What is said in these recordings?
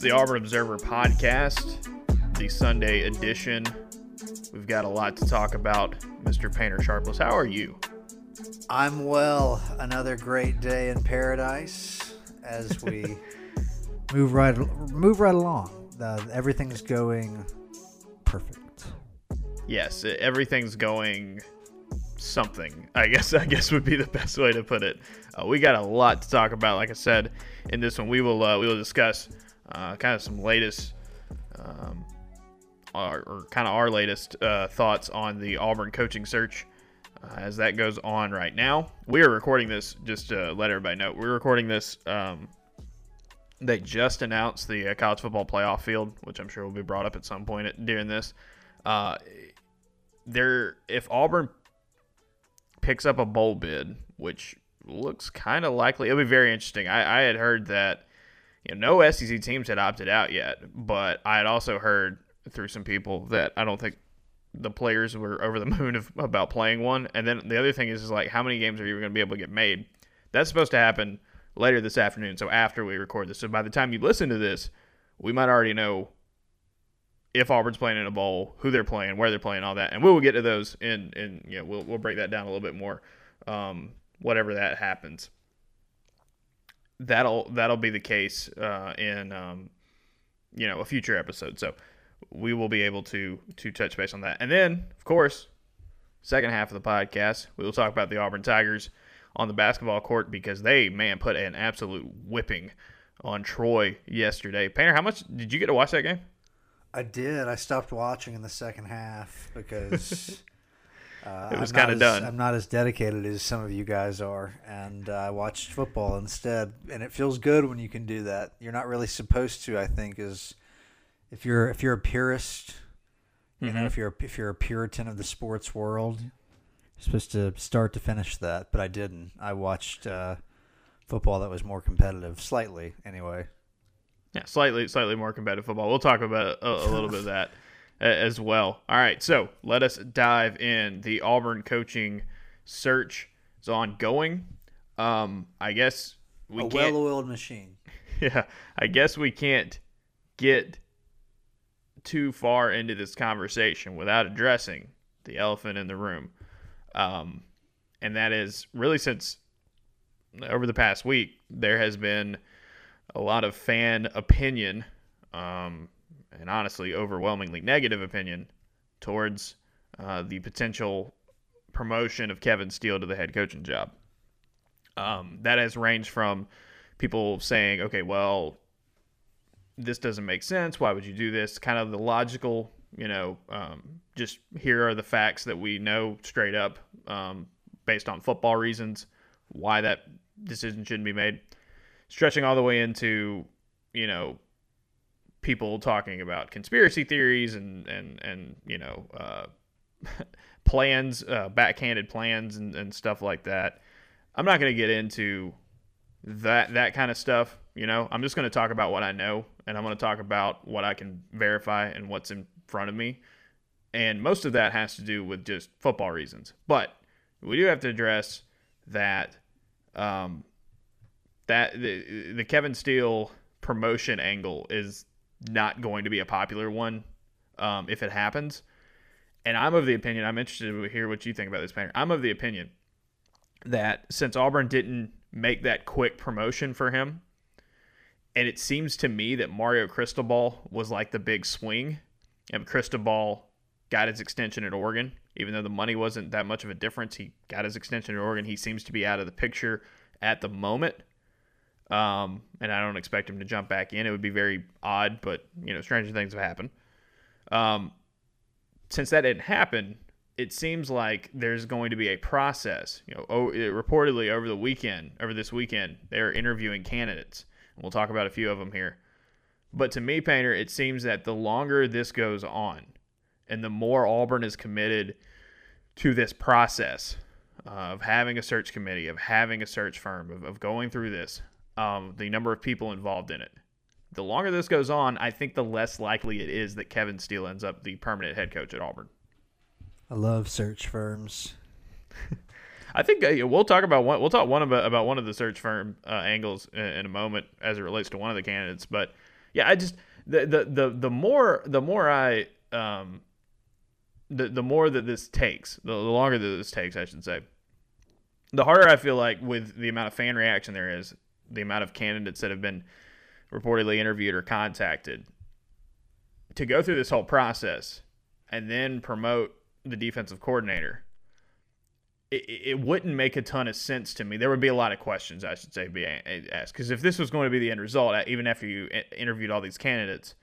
It's the Auburn Observer podcast, the Sunday edition. We've got a lot to talk about. Mr. Painter Sharpless, how are you? I'm well. Another great day in paradise as we move right move right along. Uh, everything's going perfect. Yes, everything's going something. I guess I guess would be the best way to put it. Uh, we got a lot to talk about. Like I said, in this one, we will uh, we will discuss uh, kind of some latest, um, our, or kind of our latest uh, thoughts on the Auburn coaching search uh, as that goes on right now. We are recording this just to let everybody know. We're recording this. Um, they just announced the uh, college football playoff field, which I'm sure will be brought up at some point during this. there, if Auburn picks up a bowl bid, which looks kind of likely. It'll be very interesting. I, I had heard that you know no SEC teams had opted out yet, but I had also heard through some people that I don't think the players were over the moon of, about playing one. And then the other thing is, is like how many games are you going to be able to get made? That's supposed to happen later this afternoon. So after we record this, so by the time you listen to this, we might already know if Auburn's playing in a bowl, who they're playing, where they're playing, all that, and we will get to those in in you know we'll we'll break that down a little bit more, um, whatever that happens. That'll that'll be the case uh, in um, you know a future episode. So we will be able to to touch base on that, and then of course, second half of the podcast we will talk about the Auburn Tigers on the basketball court because they man put an absolute whipping on Troy yesterday. Painter, how much did you get to watch that game? I did. I stopped watching in the second half because uh, it was kind of done. I'm not as dedicated as some of you guys are, and uh, I watched football instead. And it feels good when you can do that. You're not really supposed to, I think, is if you're if you're a purist, you mm-hmm. know, if you're if you're a Puritan of the sports world, you're supposed to start to finish that. But I didn't. I watched uh, football that was more competitive, slightly anyway. Yeah, slightly slightly more competitive football. We'll talk about a, a little bit of that as well. All right, so let us dive in. The Auburn coaching search is ongoing. Um, I guess we a well-oiled machine. Yeah, I guess we can't get too far into this conversation without addressing the elephant in the room, um, and that is really since over the past week there has been a lot of fan opinion, um, and honestly, overwhelmingly negative opinion towards uh, the potential promotion of Kevin Steele to the head coaching job. Um, that has ranged from people saying, okay, well, this doesn't make sense. Why would you do this? Kind of the logical, you know, um, just here are the facts that we know straight up um, based on football reasons why that decision shouldn't be made stretching all the way into you know people talking about conspiracy theories and and and you know uh, plans, uh, backhanded plans and, and stuff like that. I'm not going to get into that that kind of stuff. You know, I'm just going to talk about what I know, and I'm going to talk about what I can verify and what's in front of me. And most of that has to do with just football reasons. But we do have to address that um, that the, the Kevin Steele promotion angle is not going to be a popular one um, if it happens. And I'm of the opinion, I'm interested to hear what you think about this, Painter. I'm of the opinion that since Auburn didn't make that quick promotion for him, and it seems to me that Mario Cristobal was like the big swing, and Cristobal got his extension at Oregon, even though the money wasn't that much of a difference. He got his extension at Oregon. He seems to be out of the picture at the moment. Um, and I don't expect him to jump back in. It would be very odd, but you know, stranger things have happened. Um, since that didn't happen, it seems like there's going to be a process. You know, reportedly over the weekend, over this weekend, they're interviewing candidates. And we'll talk about a few of them here. But to me, Painter, it seems that the longer this goes on, and the more Auburn is committed to this process of having a search committee, of having a search firm, of, of going through this, um, the number of people involved in it. The longer this goes on, I think the less likely it is that Kevin Steele ends up the permanent head coach at Auburn. I love search firms. I think uh, we'll talk about one. We'll talk one about, about one of the search firm uh, angles in, in, a moment as it relates to one of the candidates. But Yeah, I just the the the, the more the more I um the the more that this takes, the, the longer that this takes, I should say, the harder I feel like with the amount of fan reaction there is, the amount of candidates that have been reportedly interviewed or contacted to go through this whole process and then promote the defensive coordinator. It, it wouldn't make a ton of sense to me. There would be a lot of questions, I should say, be asked. Because if this was going to be the end result, even after you interviewed all these candidates,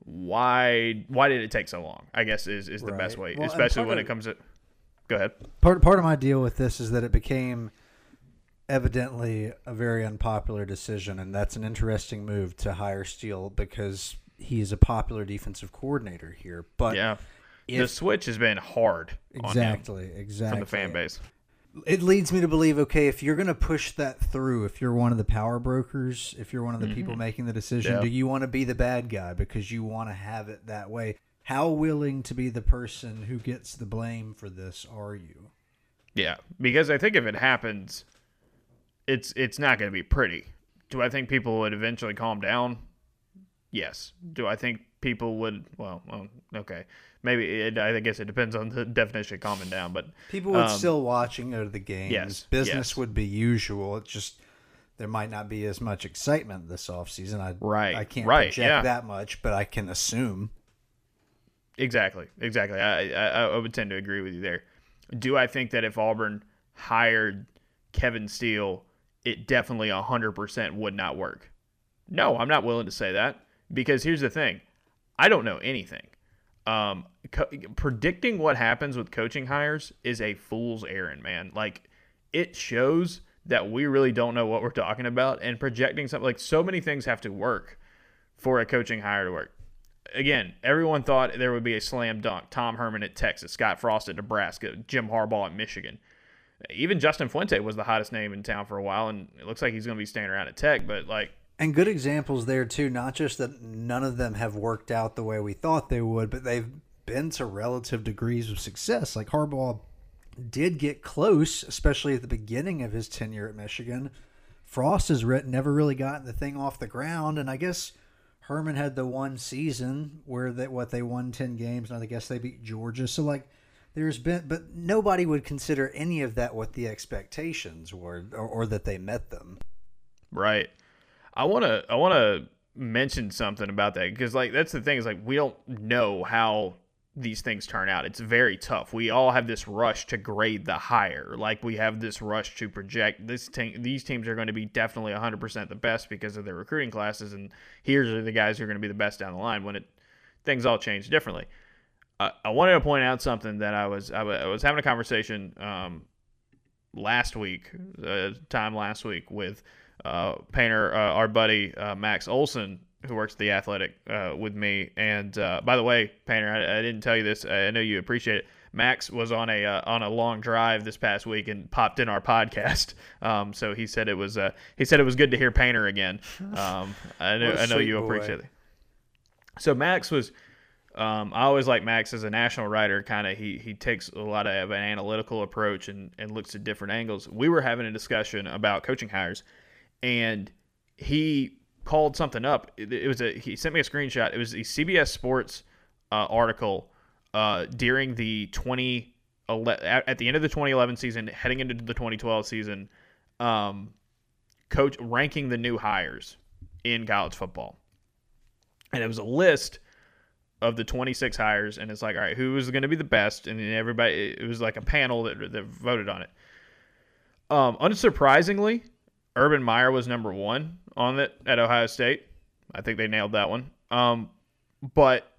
why why did it take so long? I guess is, is the right. best way, well, especially when of, it comes to. Go ahead. Part part of my deal with this is that it became evidently a very unpopular decision, and that's an interesting move to hire Steele because he's a popular defensive coordinator here. But yeah, if, the switch has been hard. Exactly, exactly from the fan base. It leads me to believe, okay, if you're going to push that through, if you're one of the power brokers, if you're one of the mm-hmm. people making the decision, yeah. do you want to be the bad guy because you want to have it that way? How willing to be the person who gets the blame for this are you? Yeah, because I think if it happens, it's it's not going to be pretty. Do I think people would eventually calm down? Yes. Do I think people would? Well, well okay, maybe. It, I guess it depends on the definition of calming down, but people would um, still watching go to the games. Yes, business yes. would be usual. It just there might not be as much excitement this offseason. I right. I can't right, project yeah. that much, but I can assume. Exactly. Exactly. I, I I would tend to agree with you there. Do I think that if Auburn hired Kevin Steele it definitely 100% would not work. No, I'm not willing to say that because here's the thing I don't know anything. Um, co- predicting what happens with coaching hires is a fool's errand, man. Like, it shows that we really don't know what we're talking about, and projecting something like so many things have to work for a coaching hire to work. Again, everyone thought there would be a slam dunk. Tom Herman at Texas, Scott Frost at Nebraska, Jim Harbaugh at Michigan even Justin Fuente was the hottest name in town for a while, and it looks like he's going to be staying around at Tech. But like, and good examples there too. Not just that none of them have worked out the way we thought they would, but they've been to relative degrees of success. Like Harbaugh did get close, especially at the beginning of his tenure at Michigan. Frost has never really gotten the thing off the ground, and I guess Herman had the one season where they what they won ten games, and I guess they beat Georgia. So like there's been but nobody would consider any of that what the expectations were or, or that they met them. Right. I want to i want to mention something about that because like that's the thing is like we don't know how these things turn out. It's very tough. We all have this rush to grade the higher. Like we have this rush to project this team these teams are going to be definitely 100% the best because of their recruiting classes and here's are the guys who are going to be the best down the line when it things all change differently I, wanted to point out something that I was I, w- I was having a conversation um, last week, uh, time last week with uh, painter uh, our buddy uh, Max Olson who works at the Athletic uh, with me. And uh, by the way, painter, I, I, didn't tell you this. I know you appreciate it. Max was on a on a long drive this past week and popped in our podcast. Um, so he said it was he said it was good to hear Painter again. Um, I know I know you boy. appreciate it. So Max was um, I always like Max as a national writer. Kind of, he he takes a lot of an analytical approach and and looks at different angles. We were having a discussion about coaching hires, and he called something up. It, it was a he sent me a screenshot. It was a CBS Sports uh, article uh, during the 20 at the end of the 2011 season, heading into the 2012 season. Um, coach ranking the new hires in college football, and it was a list of the 26 hires, and it's like, all right, who is going to be the best? And then everybody, it was like a panel that, that voted on it. Um, unsurprisingly, Urban Meyer was number one on it at Ohio State. I think they nailed that one. Um, but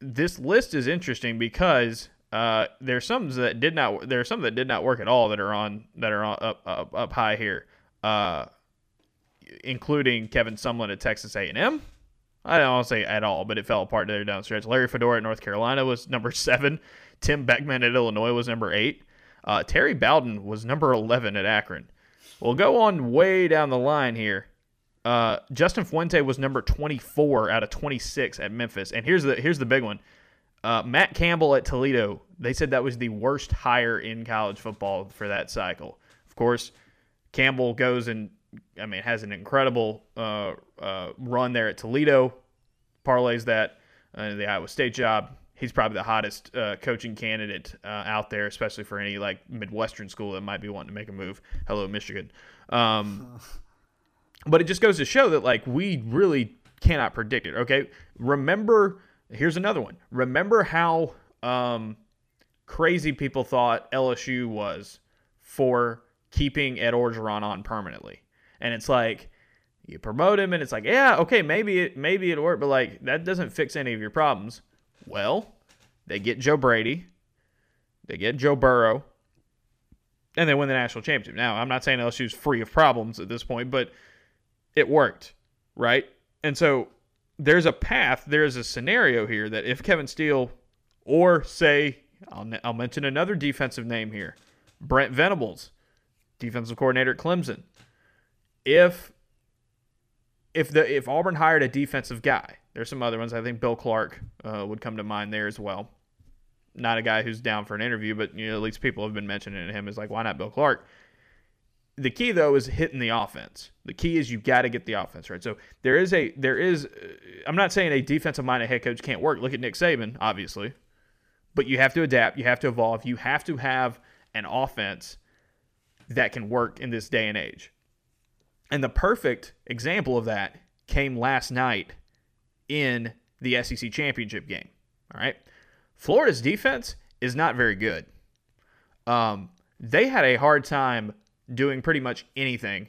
this list is interesting because uh, there's some that did not there are some that did not work at all that are on that are on, up, up up high here, uh, including Kevin Sumlin at Texas A&M, I don't want to say at all, but it fell apart there down the stretch. Larry Fedora at North Carolina was number seven. Tim Beckman at Illinois was number eight. Uh, Terry Bowden was number 11 at Akron. We'll go on way down the line here. Uh, Justin Fuente was number 24 out of 26 at Memphis. And here's the here's the big one. Uh, Matt Campbell at Toledo. They said that was the worst hire in college football for that cycle. Of course, Campbell goes and I mean, has an incredible uh, uh, run there at Toledo. Parlays that uh, the Iowa State job. He's probably the hottest uh, coaching candidate uh, out there, especially for any like Midwestern school that might be wanting to make a move. Hello, Michigan. Um, but it just goes to show that like we really cannot predict it. Okay, remember. Here's another one. Remember how um, crazy people thought LSU was for keeping Ed Orgeron on permanently. And it's like you promote him and it's like, yeah, okay, maybe it maybe it'll work, but like that doesn't fix any of your problems. Well, they get Joe Brady, they get Joe Burrow, and they win the national championship. Now, I'm not saying LSU's free of problems at this point, but it worked, right? And so there's a path, there's a scenario here that if Kevin Steele or say I'll, I'll mention another defensive name here, Brent Venables, defensive coordinator at Clemson if if the if Auburn hired a defensive guy, there's some other ones. I think Bill Clark uh, would come to mind there as well. Not a guy who's down for an interview, but you know at least people have been mentioning him as like why not Bill Clark. The key though is hitting the offense. The key is you got to get the offense right. So there is a there is. Uh, I'm not saying a defensive minded head coach can't work. Look at Nick Saban, obviously, but you have to adapt. You have to evolve. You have to have an offense that can work in this day and age. And the perfect example of that came last night in the SEC championship game. All right. Florida's defense is not very good. Um, they had a hard time doing pretty much anything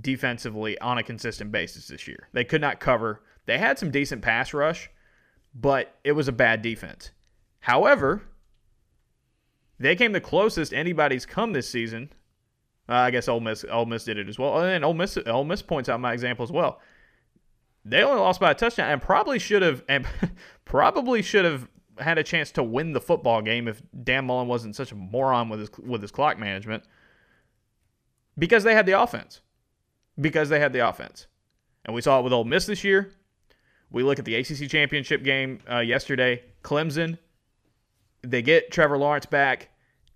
defensively on a consistent basis this year. They could not cover. They had some decent pass rush, but it was a bad defense. However, they came the closest anybody's come this season uh, I guess Ole Miss Ole Miss did it as well. And Ole Miss Ole Miss points out my example as well. They only lost by a touchdown and probably should have and probably should have had a chance to win the football game if Dan Mullen wasn't such a moron with his with his clock management. Because they had the offense. Because they had the offense. And we saw it with Ole Miss this year. We look at the ACC championship game uh, yesterday. Clemson, they get Trevor Lawrence back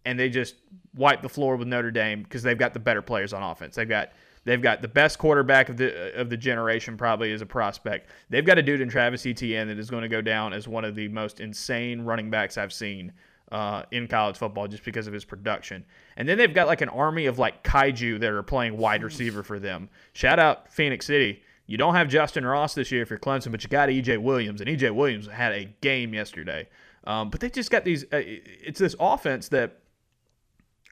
and they just wipe the floor with Notre Dame because they've got the better players on offense. They've got they've got the best quarterback of the of the generation probably as a prospect. They've got a dude in Travis Etienne that is going to go down as one of the most insane running backs I've seen uh, in college football just because of his production. And then they've got like an army of like kaiju that are playing wide receiver for them. Shout out Phenix City. You don't have Justyn Ross this year if you're Clemson, but you got EJ Williams, and EJ Williams had a game yesterday. Um, but they just got these. Uh, it's this offense that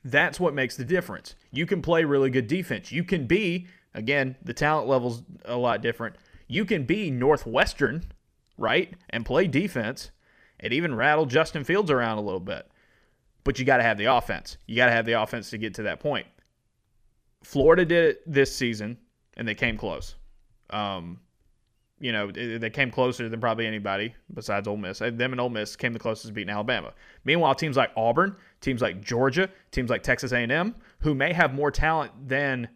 that's what makes the difference. You can play really good defense. You can be, again, the talent level's a lot different. You can be Northwestern, right, and play defense and even rattle Justin Fields around a little bit. But you got to have the offense. You got to have the offense to get to that point. Florida did it this season, and they came close. Um, you know, they came closer than probably anybody besides Ole Miss. Uh, them and Ole Miss came the closest beating Alabama. Meanwhile, teams like Auburn, teams like Georgia, teams like Texas A&M, who may have more talent than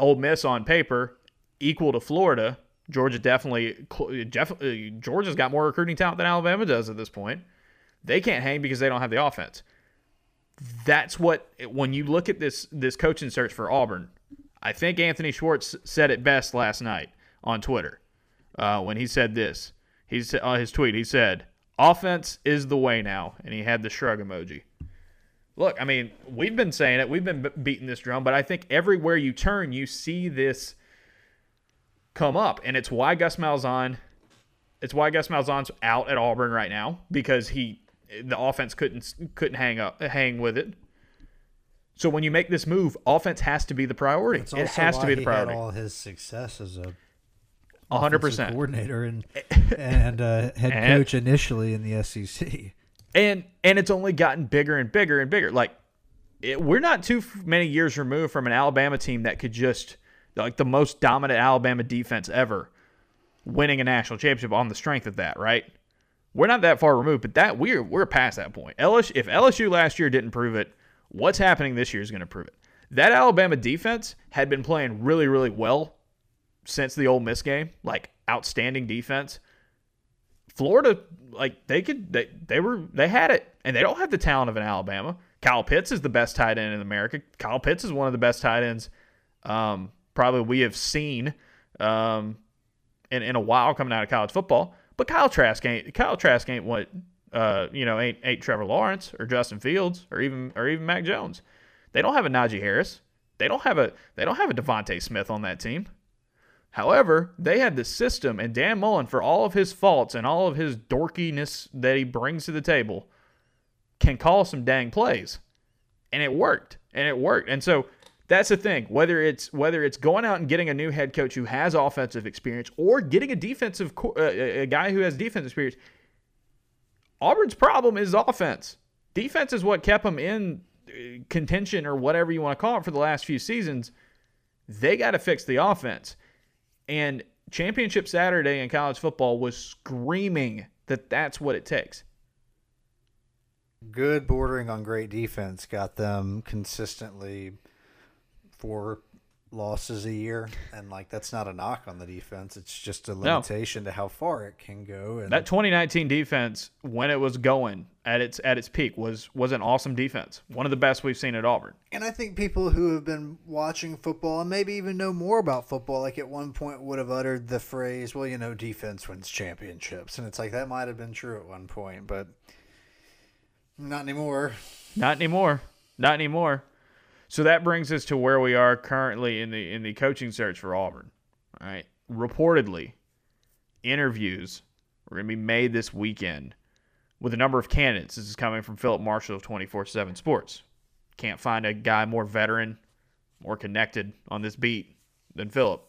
Ole Miss on paper, equal to Florida. Georgia definitely, uh, definitely uh, Georgia's got more recruiting talent than Alabama does at this point. They can't hang because they don't have the offense. That's what when you look at this this coaching search for Auburn, I think Anthony Schwartz said it best last night on Twitter uh, when he said this. He said on his tweet, he said, "Offense is the way now," and he had the shrug emoji. Look, I mean, we've been saying it, we've been beating this drum, but I think everywhere you turn, you see this come up, and it's why Gus Malzahn, it's why Gus Malzahn's out at Auburn right now because he the offense couldn't couldn't hang up hang with it. So when you make this move, offense has to be the priority. It has to be the priority. all his success as a hundred percent coordinator and and uh, head and, coach initially in the SEC. And and it's only gotten bigger and bigger and bigger. Like it, we're not too many years removed from an Alabama team that could just like the most dominant Alabama defense ever, winning a national championship on the strength of that. Right? We're not that far removed, but that we're we're past that point. LSU, if LSU last year didn't prove it, what's happening this year is going to prove it. That Alabama defense had been playing really, really well since the Ole Miss game, like outstanding defense. Florida, like they could, they they were they had it, and they don't have the talent of an Alabama. Kyle Pitts is the best tight end in America. Kyle Pitts is one of the best tight ends, um, probably we have seen um, in in a while coming out of college football. But Kyle Trask ain't Kyle Trask ain't what uh, you know ain't ain't Trevor Lawrence or Justin Fields or even or even Mac Jones. They don't have a Najee Harris. They don't have a they don't have a DeVonta Smith on that team. However, they had the system, and Dan Mullen, for all of his faults and all of his dorkiness that he brings to the table, can call some dang plays, and it worked, and it worked. And so that's the thing. Whether it's whether it's going out and getting a new head coach who has offensive experience, or getting a defensive uh, a guy who has defensive experience, Auburn's problem is offense. Defense is what kept them in uh, contention or whatever you want to call it for the last few seasons. They got to fix the offense. And Championship Saturday in college football was screaming that that's what it takes. Good bordering on great defense got them consistently four losses a year, and like that's not a knock on the defense. It's just a limitation no. to how far it can go. And that 2019 defense, when it was going at its at its peak, was was an awesome defense. One of the best we've seen at Auburn. And I think people who have been watching football and maybe even know more about football, like at one point would have uttered the phrase, "Well, you know, defense wins championships," and it's like that might have been true at one point, but not anymore. Not anymore. Not anymore. So that brings us to where we are currently in the in the coaching search for Auburn. All right. Reportedly, interviews are going to be made this weekend with a number of candidates. This is coming from Phillip Marshall of 24/7 Sports. Can't find a guy more veteran, more connected on this beat than Phillip.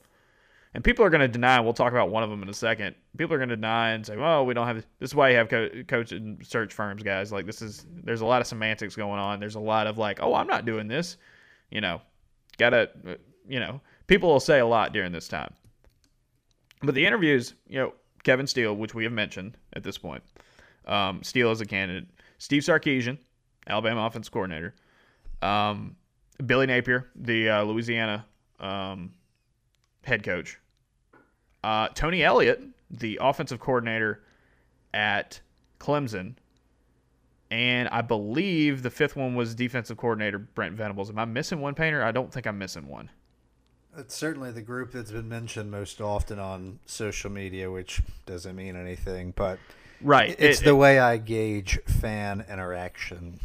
And people are going to deny. We'll talk about one of them in a second. People are going to deny and say, "Well, we don't have." This is why you have co- coach and search firms, guys. Like this is. There's a lot of semantics going on. There's a lot of like, "Oh, I'm not doing this." You know, gotta. You know, people will say a lot during this time. But the interviews, you know, Kevin Steele, which we have mentioned at this point, um, Steele as a candidate, Steve Sarkisian, Alabama offense coordinator, um, Billy Napier, the uh, Louisiana um, head coach. Uh, Tony Elliott, the offensive coordinator at Clemson. And I believe the fifth one was defensive coordinator Brent Venables. Am I missing one painter? I don't think I'm missing one. It's certainly the group that's been mentioned most often on social media, which doesn't mean anything, but right, it's it, the it, way I gauge fan interaction.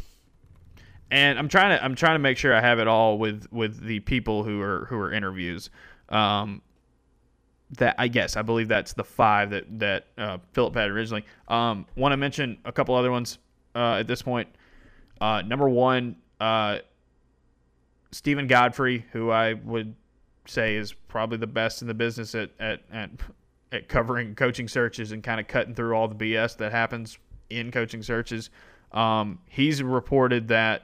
And I'm trying to I'm trying to make sure I have it all with with the people who are who are interviews. Um, that I guess I believe that's the five that that uh, Phillip had originally. Um, Want to mention a couple other ones uh, at this point. Uh, number one, uh, Steven Godfrey, who I would say is probably the best in the business at at at, at covering coaching searches and kind of cutting through all the BS that happens in coaching searches. Um, he's reported that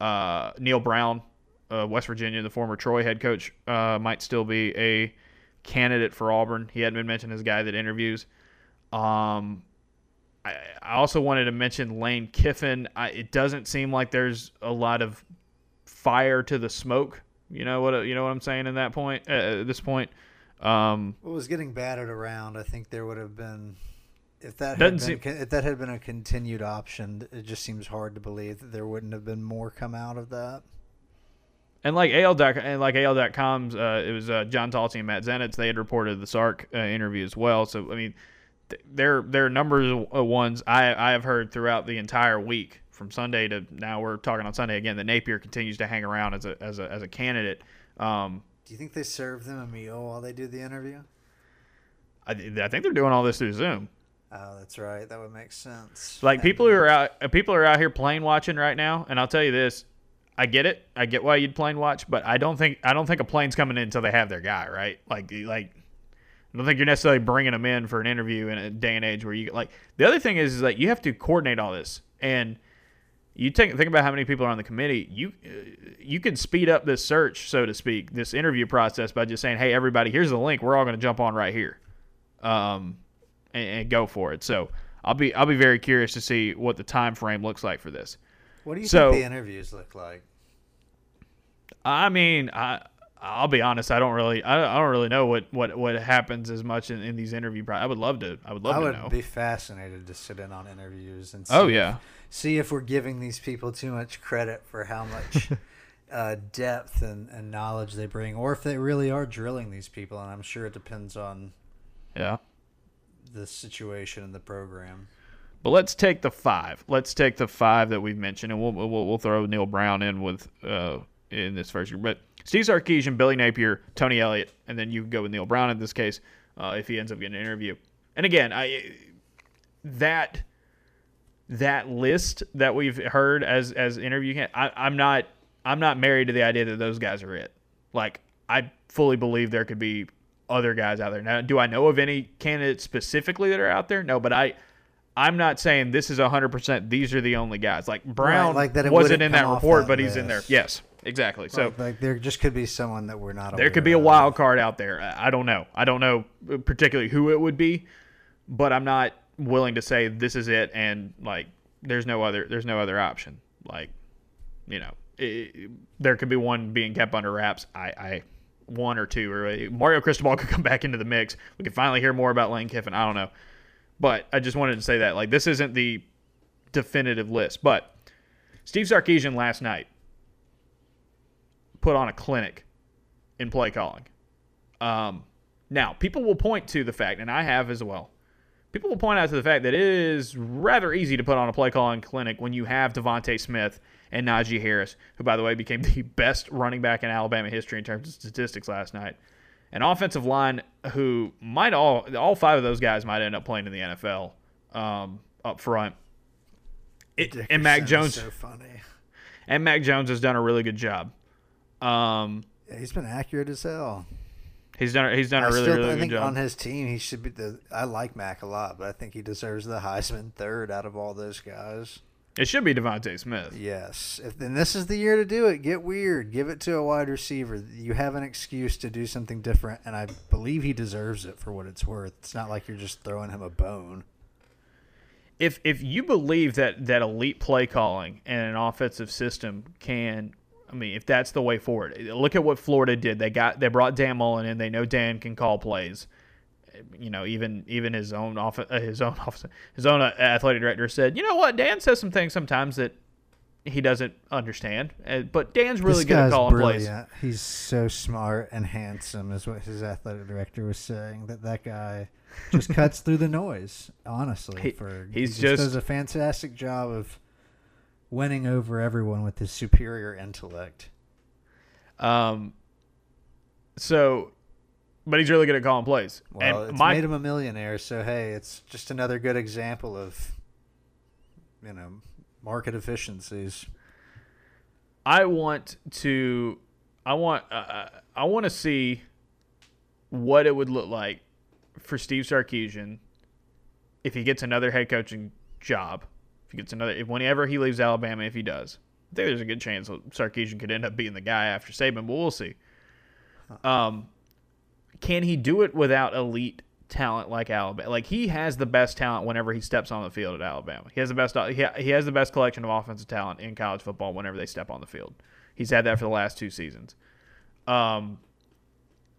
uh, Neal Brown uh, West Virginia, the former Troy head coach, uh, might still be a candidate for Auburn. He hadn't been mentioned as a guy that interviews. Um, I, I, also wanted to mention Lane Kiffin. I, it doesn't seem like there's a lot of fire to the smoke. You know what? You know what I'm saying in that point. Uh, at this point, um, what was getting batted around? I think there would have been if that had been, seem, if that had been a continued option. It just seems hard to believe that there wouldn't have been more come out of that. And like AL and like AL.com's, uh, it was uh, John Talty and Matt Zenitz. They had reported the Sark uh, interview as well. So I mean, th- there there are numbers of ones I I have heard throughout the entire week from Sunday to now. We're talking on Sunday again. The Napier continues to hang around as a as a as a candidate. Um, do you think they serve them a meal while they do the interview? I, I think they're doing all this through Zoom. Oh, that's right. That would make sense. Like people who are out, people are out here plane watching right now, and I'll tell you this: I get it. I get why you'd plane watch, but I don't think I don't think a plane's coming in until they have their guy, right? Like like I don't think you're necessarily bringing them in for an interview in a day and age where you like. The other thing is, is that you have to coordinate all this, and you take think about how many people are on the committee. You uh, you can speed up this search, so to speak, this interview process by just saying, "Hey, everybody, here's the link. We're all going to jump on right here, um, and, and go for it." So I'll be I'll be very curious to see what the time frame looks like for this. What do you so, think the interviews look like? I mean, I I'll be honest. I don't really I, I don't really know what, what, what happens as much in, in these interview. I would love to. I would love I would know. be fascinated to sit in on interviews and see oh yeah, if, see if we're giving these people too much credit for how much uh, depth and, and knowledge they bring, or if they really are drilling these people. And I'm sure it depends on Yeah. the situation and the program. But let's take the five. Let's take the five that we've mentioned, and we'll we'll, we'll throw Neal Brown in with uh, in this first group. But Steve Sarkisian, Billy Napier, Tony Elliott, and then you can go with Neal Brown in this case uh, if he ends up getting an interview. And again, I that that list that we've heard as as interview, can- I'm not I'm not married to the idea that those guys are it. Like I fully believe there could be other guys out there. Now, do I know of any candidates specifically that are out there? No, but I I'm not saying this is 100%. These are the only guys. Like Brown like that wasn't in that report, that but he's in there. Yes, exactly. So like, there just could be someone that we're not. there could be a wild card out there. I don't know. I don't know particularly who it would be, but I'm not willing to say this is it and like there's no other there's no other option. Like, you know, it, there could be one being kept under wraps. I, I one or two or Mario Cristobal could come back into the mix. We could finally hear more about Lane Kiffin. I don't know. But I just wanted to say that like this isn't the definitive list, but Steve Sarkisian last night put on a clinic in play calling. Um, now, people will point to the fact, and I have as well. People will point out to the fact that it is rather easy to put on a play calling clinic when you have DeVonta Smith and Najee Harris, who, by the way, became the best running back in Alabama history in terms of statistics last night. An offensive line who might all all five of those guys might end up playing in the NFL um, up front. It, and Mac Jones So funny. and Mac Jones has done a really good job. Um, Yeah, he's been accurate as hell. he's done he's done a I really still really I good think job. on his team he should be the. I like Mac a lot, but I think he deserves the Heisman third out of all those guys. It should be DeVonta Smith. Yes, if then this is the year to do it. Get weird. Give it to a wide receiver. You have an excuse to do something different, and I believe he deserves it for what it's worth. It's not like you're just throwing him a bone. If if you believe that that elite play calling and an offensive system can, I mean, if that's the way forward, look at what Florida did. They got they brought Dan Mullen in. They know Dan can call plays. You know, even even his own off his own office, his own uh, athletic director said, you know what, Dan says some things sometimes that he doesn't understand, uh, but Dan's really good at calling plays. He's so smart and handsome, is what his athletic director was saying. That that guy just cuts through the noise. Honestly, He- for he's he just- does a fantastic job of winning over everyone with his superior intellect. Um, so, but he's really good at calling plays. Well, and it's my made him a millionaire, so hey, it's just another good example of you know market efficiencies. I want to, I want, uh, I want to see what it would look like for Steve Sarkisian if he gets another head coaching job. If he gets another, if whenever he leaves Alabama, if he does, I think there's a good chance Sarkisian could end up being the guy after Saban, but we'll see. Um, can he do it without elite talent like Alabama? Like he has the best talent whenever he steps on the field at Alabama. He has the best. He, has the best collection of offensive talent in college football whenever they step on the field. He's had that for the last two seasons. Um,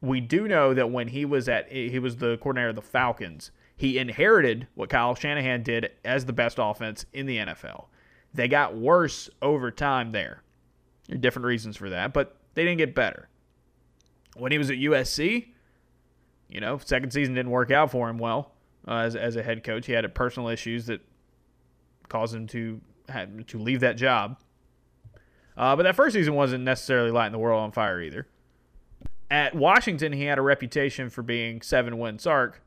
we do know that when he was at he was the coordinator of the Falcons, he inherited what Kyle Shanahan did as the best offense in the NFL. They got worse over time there. There are different reasons for that, but they didn't get better. When he was at USC, you know, second season didn't work out for him well uh, as, as a head coach. He had personal issues that caused him to had to leave that job. Uh, but that first season wasn't necessarily lighting the world on fire either. At Washington, he had a reputation for being seven win Sark.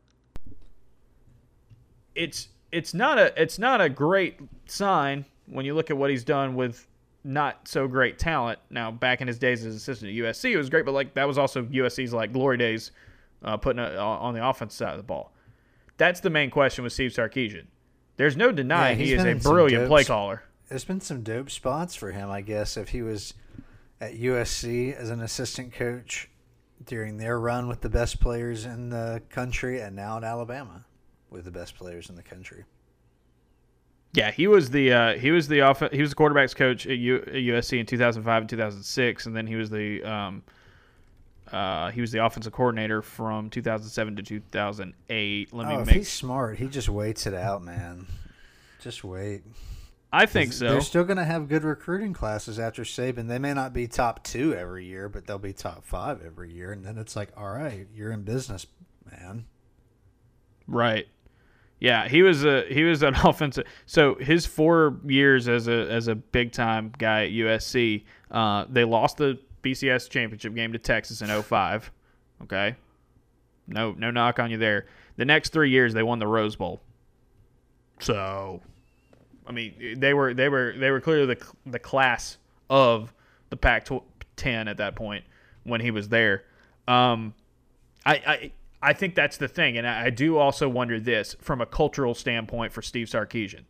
It's it's not a it's not a great sign when you look at what he's done with not so great talent. Now, back in his days as assistant at USC, it was great, but like that was also USC's like glory days, uh, putting it on the offensive side of the ball. That's the main question with Steve Sarkisian. There's no denying Yeah, he is a brilliant dopes. play caller. There's been some dope spots for him, I guess, if he was at USC as an assistant coach during their run with the best players in the country, and now in Alabama with the best players in the country. Yeah, he was the uh, he was the off- he was the quarterbacks coach at, U- at USC in 2005 and 2006, and then he was the um, uh, he was the offensive coordinator from 2007 to 2008. Let me Oh, if he's smart, he just waits it out, man. Just wait. I think so. They're still going to have good recruiting classes after Saban. They may not be top two every year, but they'll be top five every year. And then it's like, all right, you're in business, man. Right. Yeah, he was a he was an offensive. So his four years as a as a big time guy at USC, uh, they lost the BCS championship game to Texas in 05. Okay, no no knock on you there. The next three years they won the Rose Bowl. So, I mean they were they were they were clearly the the class of the Pac-10 at that point when he was there. Um, I, I I think that's the thing. And I, do also wonder this from a cultural standpoint for Steve Sarkisian.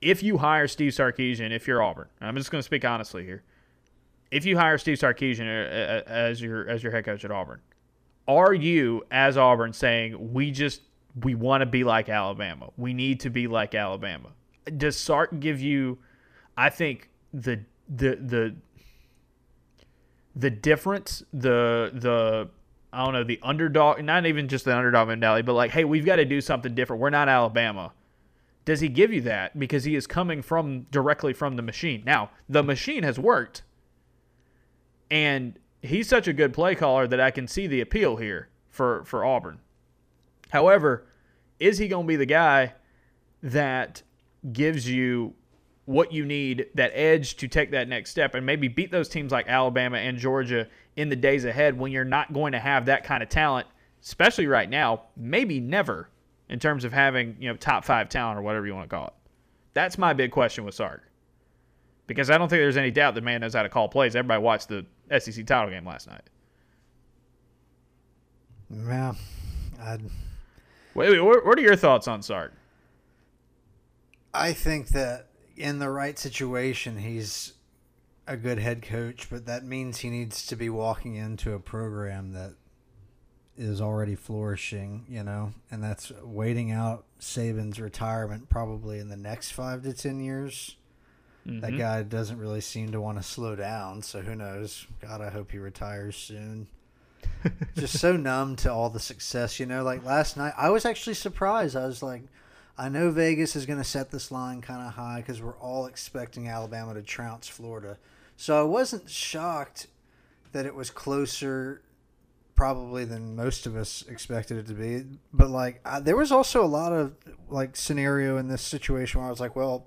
If you hire Steve Sarkisian, if you're Auburn, I'm just going to speak honestly here. If you hire Steve Sarkisian uh, uh, as your as your head coach at Auburn, are you as Auburn saying we just we want to be like Alabama? We need to be like Alabama. Does Sark give you? I think the the the the difference the the I don't know, the underdog, not even just the underdog mentality, but like, hey, we've got to do something different. We're not Alabama. Does he give you that because he is coming from directly from the machine? Now, the machine has worked. And he's such a good play caller that I can see the appeal here for, for Auburn. However, is he going to be the guy that gives you what you need, that edge to take that next step and maybe beat those teams like Alabama and Georgia in the days ahead when you're not going to have that kind of talent, especially right now, maybe never in terms of having, you know, top five talent or whatever you want to call it. That's my big question with Sark. Because I don't think there's any doubt the man knows how to call plays. Everybody watched the SEC title game last night. Yeah. I'd... Wait, wait, what are your thoughts on Sark? I think that in the right situation, he's a good head coach, but that means he needs to be walking into a program that is already flourishing, you know, and that's waiting out Saban's retirement probably in the next five to ten years. Mm-hmm. That guy doesn't really seem to want to slow down, so who knows? God, I hope he retires soon. Just so numb to all the success, you know. Like last night, I was actually surprised. I was like, I know Vegas is going to set this line kind of high because we're all expecting Alabama to trounce Florida. So I wasn't shocked that it was closer probably than most of us expected it to be. But like I, there was also a lot of like scenario in this situation where I was like, well,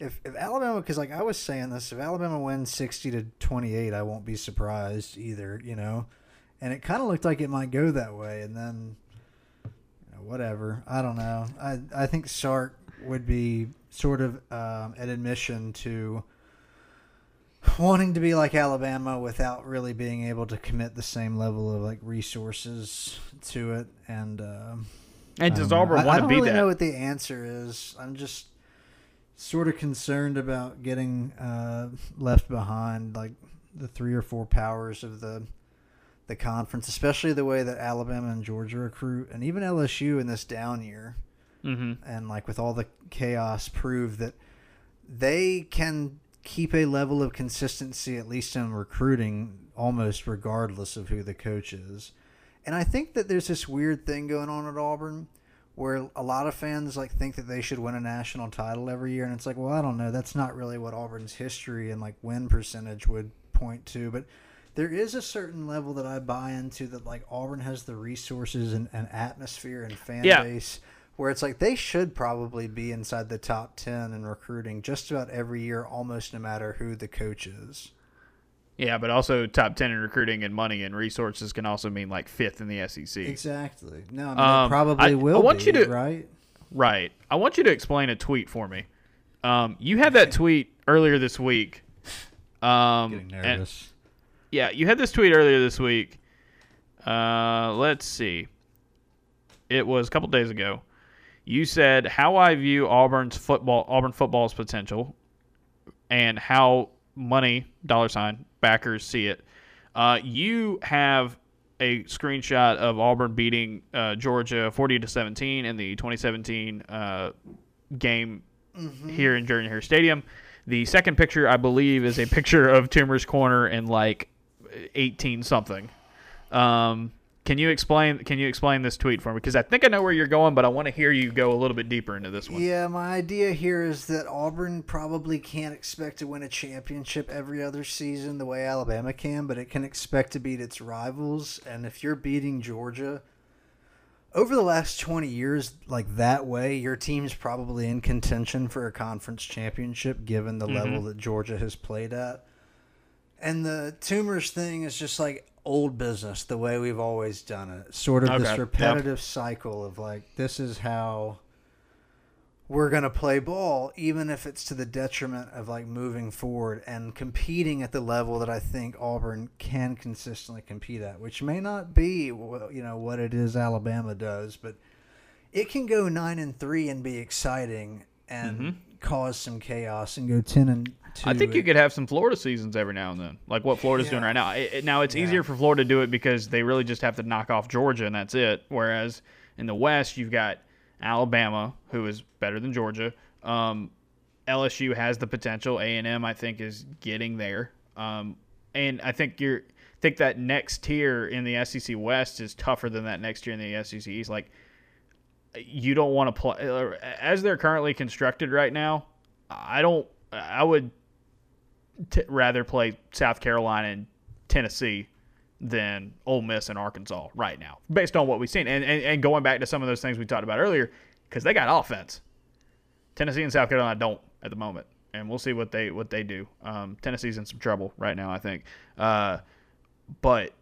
if if Alabama because like I was saying this, if Alabama wins 60 to 28, I won't be surprised either, you know. And it kind of looked like it might go that way and then you know, whatever. I don't know. I I think Sark would be sort of um, an admission to wanting to be like Alabama without really being able to commit the same level of like resources to it. And uh, and does Auburn want to be really that? know what the answer is. I'm just sort of concerned about getting uh, left behind, like the three or four powers of the the conference, especially the way that Alabama and Georgia recruit, and even LSU in this down year, mm-hmm. and like with all the chaos, prove that they can keep a level of consistency, at least in recruiting, almost regardless of who the coach is. And I think that there's this weird thing going on at Auburn where a lot of fans like think that they should win a national title every year and it's like well i don't know that's not really what auburn's history and like win percentage would point to but there is a certain level that i buy into that like auburn has the resources and, and atmosphere and fan yeah. base where it's like they should probably be inside the top 10 in recruiting just about every year, almost no matter who the coach is. Yeah, but also top 10 in recruiting and money and resources can also mean like fifth in the SEC. Exactly. No, I mean, um, probably I, will I want be, you to, right? Right. I want you to explain a tweet for me. Um, you had that tweet earlier this week. Um, Getting nervous. yeah, you had this tweet earlier this week. Uh, let's see. It was a couple days ago. You said how I view Auburn's football, Auburn football's potential, and how money dollar sign backers see it. Uh, you have a screenshot of Auburn beating uh, Georgia 40 to 17 in the 2017 uh, game mm-hmm. here in Jordan Hare Stadium. The second picture, I believe, is a picture of Toomer's Corner in like 18 something. Um, Can you explain? Can you explain this tweet for me? Because I think I know where you're going, but I want to hear you go a little bit deeper into this one. Yeah, my idea here is that Auburn probably can't expect to win a championship every other season the way Alabama can, but it can expect to beat its rivals. And if you're beating Georgia over the last 20 years, like that way, your team's probably in contention for a conference championship given the mm-hmm. level that Georgia has played at. And the Toomer's thing is just like old business the way we've always done it. Sort of okay. this repetitive yep. cycle of like this is how we're going to play ball even if it's to the detriment of like moving forward and competing at the level that I think Auburn can consistently compete at, which may not be you know what it is Alabama does, but it can go 9 and 3 and be exciting and mm-hmm. Cause some chaos and go 10 and two. I think you could have some Florida seasons every now and then, like what Florida's yeah. doing right now. It, it, now it's yeah. easier for Florida to do it because they really just have to knock off Georgia and that's it. Whereas in the West, you've got Alabama, who is better than Georgia. Um, LSU has the potential. A and M, I think, is getting there. Um, and I think you're I think that next tier in the SEC West is tougher than that next tier in the SEC East. Like you don't want to play as they're currently constructed right now. I don't. I would t- rather play South Carolina and Tennessee than Ole Miss and Arkansas right now, based on what we've seen. And, and, and going back to some of those things we talked about earlier, because they got offense. Tennessee and South Carolina don't at the moment, and we'll see what they what they do. Um, Tennessee's in some trouble right now, I think. Uh, but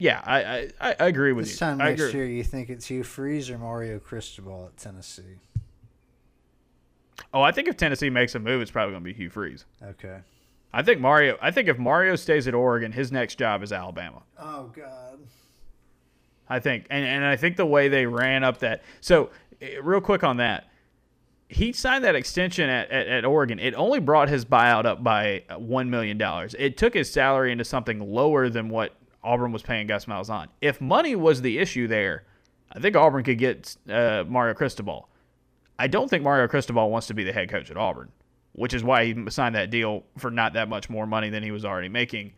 yeah, I, I, I agree with this you. This time next year, you think it's Hugh Freeze or Mario Cristobal at Tennessee? Oh, I think if Tennessee makes a move, it's probably going to be Hugh Freeze. Okay. I think Mario. I think if Mario stays at Oregon, his next job is Alabama. Oh God. I think, and and I think the way they ran up that. So, eh, real quick on that, he signed that extension at, at, at Oregon. It only brought his buyout up by one million dollars. It took his salary into something lower than what Auburn was paying Gus Malzahn. If money was the issue there, I think Auburn could get uh, Mario Cristobal. I don't think Mario Cristobal wants to be the head coach at Auburn which is why he signed that deal for not that much more money than he was already making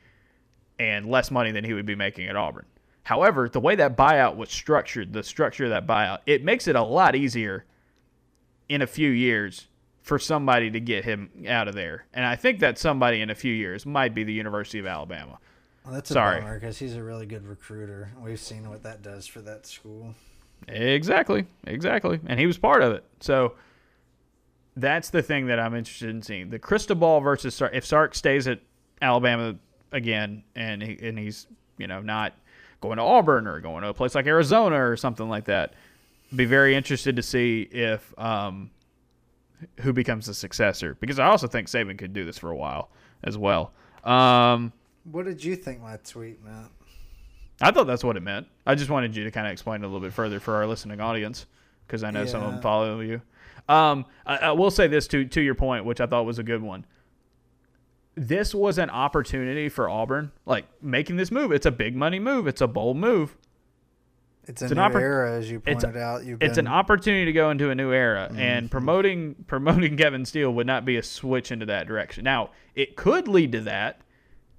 and less money than he would be making at Auburn. However, the way that buyout was structured, the structure of that buyout, it makes it a lot easier in a few years for somebody to get him out of there. And I think that somebody in a few years might be the University of Alabama. Well, that's a Sorry. bummer because he's a really good recruiter. We've seen what that does for that school. Exactly, exactly, and he was part of it. So that's the thing that I'm interested in seeing. The Cristobal versus Sark. If Sark stays at Alabama again, and he, and he's you know not going to Auburn or going to a place like Arizona or something like that, be very interested to see if um, who becomes the successor. Because I also think Saban could do this for a while as well. Um, what did you think my tweet meant? I thought that's what it meant. I just wanted you to kind of explain it a little bit further for our listening audience because I know yeah. some of them follow you. Um, I, I will say this to to your point, which I thought was a good one. This was an opportunity for Auburn, like making this move. It's a big money move. It's a bold move. It's a it's new oppor- era, as you pointed out. You've it's been... an opportunity to go into a new era, mm-hmm. and promoting promoting Kevin Steele would not be a switch into that direction. Now, it could lead to that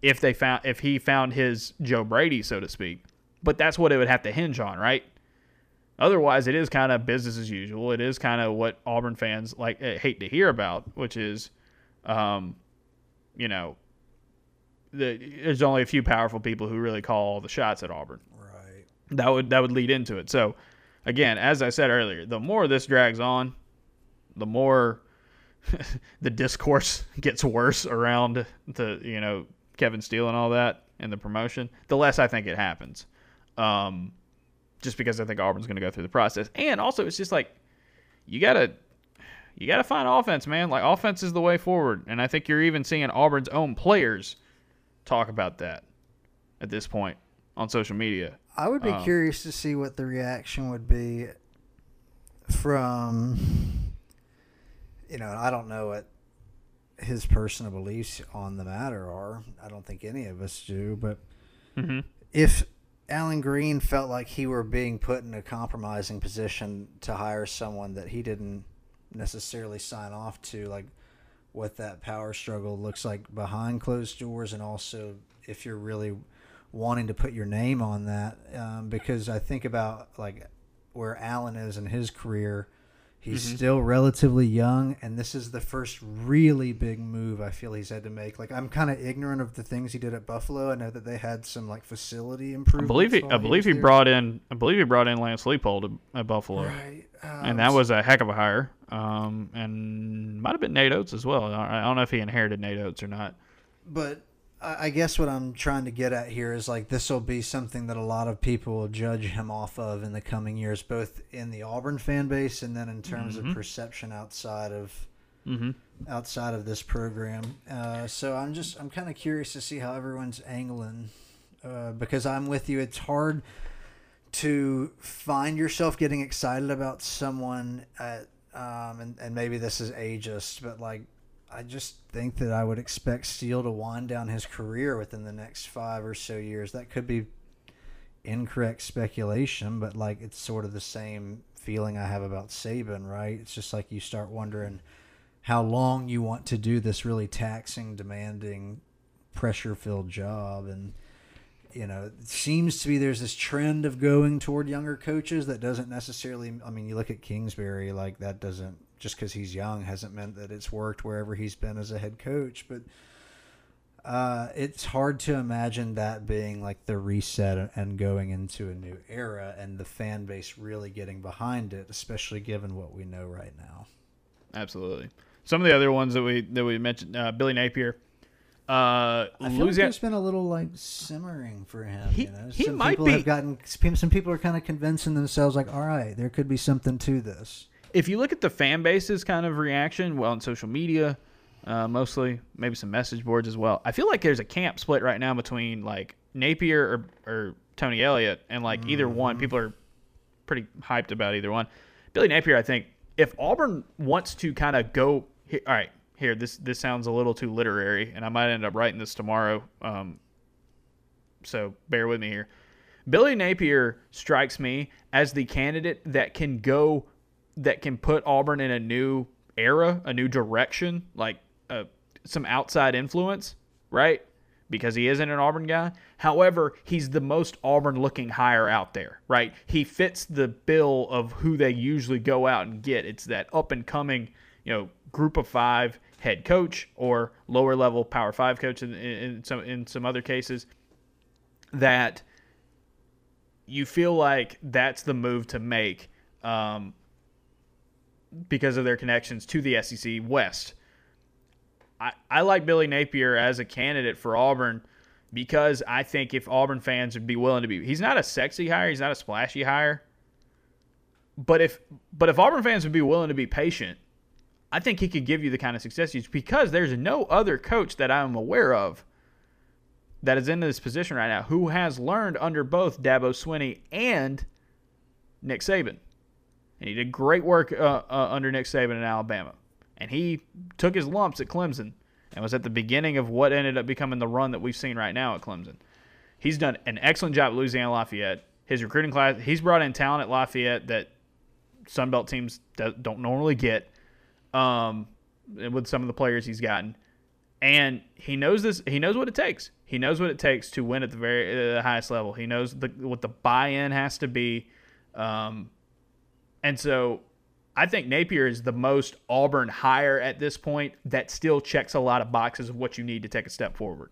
if they found if he found his Joe Brady, so to speak. But that's what it would have to hinge on, right? Otherwise, it is kind of business as usual. It is kind of what Auburn fans like eh, hate to hear about, which is, um, you know, the, there's only a few powerful people who really call all the shots at Auburn. Right. That would that would lead into it. So, again, as I said earlier, the more this drags on, the more the discourse gets worse around the you know Kevin Steele and all that and the promotion, the less I think it happens. Um, just because I think Auburn's going to go through the process. And also, it's just like you gotta you gotta find offense, man. Like offense is the way forward, and I think you're even seeing Auburn's own players talk about that at this point on social media. I would be um, curious to see what the reaction would be from you know, I don't know what his personal beliefs on the matter are. I don't think any of us do, but mm-hmm. if Alan Green felt like he were being put in a compromising position to hire someone that he didn't necessarily sign off to, like what that power struggle looks like behind closed doors, and also if you're really wanting to put your name on that um, because I think about like where Alan is in his career. He's Mm-hmm. still relatively young, and this is the first really big move I feel he's had to make. Like I'm kind of ignorant of the things he did at Buffalo. I know that they had some like facility I improvements. believe he, I believe was he brought in, I believe he brought in Lance Leipold at, Buffalo, right, and that was a heck of a hire. Um, and might have been Nate Oats as well. I, I don't know if he inherited Nate Oats or not. But I guess what I'm trying to get at here is like this will be something that a lot of people will judge him off of in the coming years, both in the Auburn fan base and then in terms of perception outside of Mm-hmm. outside of this program. Uh, so I'm just I'm kind of curious to see how everyone's angling uh, because I'm with you. It's hard to find yourself getting excited about someone at um, and and maybe this is ageist, but like I just think that I would expect Steele to wind down his career within the next five or so years. That could be incorrect speculation, but like it's sort of the same feeling I have about Saban, right? It's just like you start wondering how long you want to do this really taxing, demanding, pressure filled job. And, you know, it seems to be there's this trend of going toward younger coaches that doesn't necessarily, I mean, you look at Kingsbury, like that doesn't, just because he's young hasn't meant that it's worked wherever he's been as a head coach. But, uh, it's hard to imagine that being like the reset and going into a new era and the fan base really getting behind it, especially given what we know right now. Absolutely. Some of the other ones that we that we mentioned, uh, Billy Napier, uh, I feel like there's been a little like simmering for him. He- you know, he some might people be. have gotten. Some people are kind of convincing themselves, like, all right, there could be something to this. If you look at the fan base's kind of reaction, well, on social media, uh, mostly, maybe some message boards as well. I feel like there's a camp split right now between like Napier or, or Tony Elliott, and like either one, people are pretty hyped about either one. Billy Napier, I think, if Auburn wants to kind of go, here, all right, here, this this sounds a little too literary, and I might end up writing this tomorrow. Um, so bear with me here. Billy Napier strikes me as the candidate that can go, that can put Auburn in a new era, a new direction, like uh, some outside influence, right? Because he isn't an Auburn guy. However, he's the most Auburn looking hire out there, right? He fits the bill of who they usually go out and get. It's that up and coming, you know, group of five head coach or lower level power five coach in, in, some in some other cases that you feel like that's the move to make um, because of their connections to the SEC West. I, I like Billy Napier as a candidate for Auburn because I think if Auburn fans would be willing to be, he's not a sexy hire, he's not a splashy hire, but if but if Auburn fans would be willing to be patient, I think he could give you the kind of success he's because there's no other coach that I'm aware of that is in this position right now who has learned under both Dabo Swinney and Nick Saban. And he did great work uh, uh, under Nick Saban in Alabama. And he took his lumps at Clemson and was at the beginning of what ended up becoming the run that we've seen right now at Clemson. He's done an excellent job at Louisiana Lafayette. His recruiting class, he's brought in talent at Lafayette that Sunbelt teams do- don't normally get um, with some of the players he's gotten and he knows this. He knows what it takes. He knows what it takes to win at the very uh, highest level. He knows the, what the buy-in has to be, um, and so I think Napier is the most Auburn hire at this point that still checks a lot of boxes of what you need to take a step forward.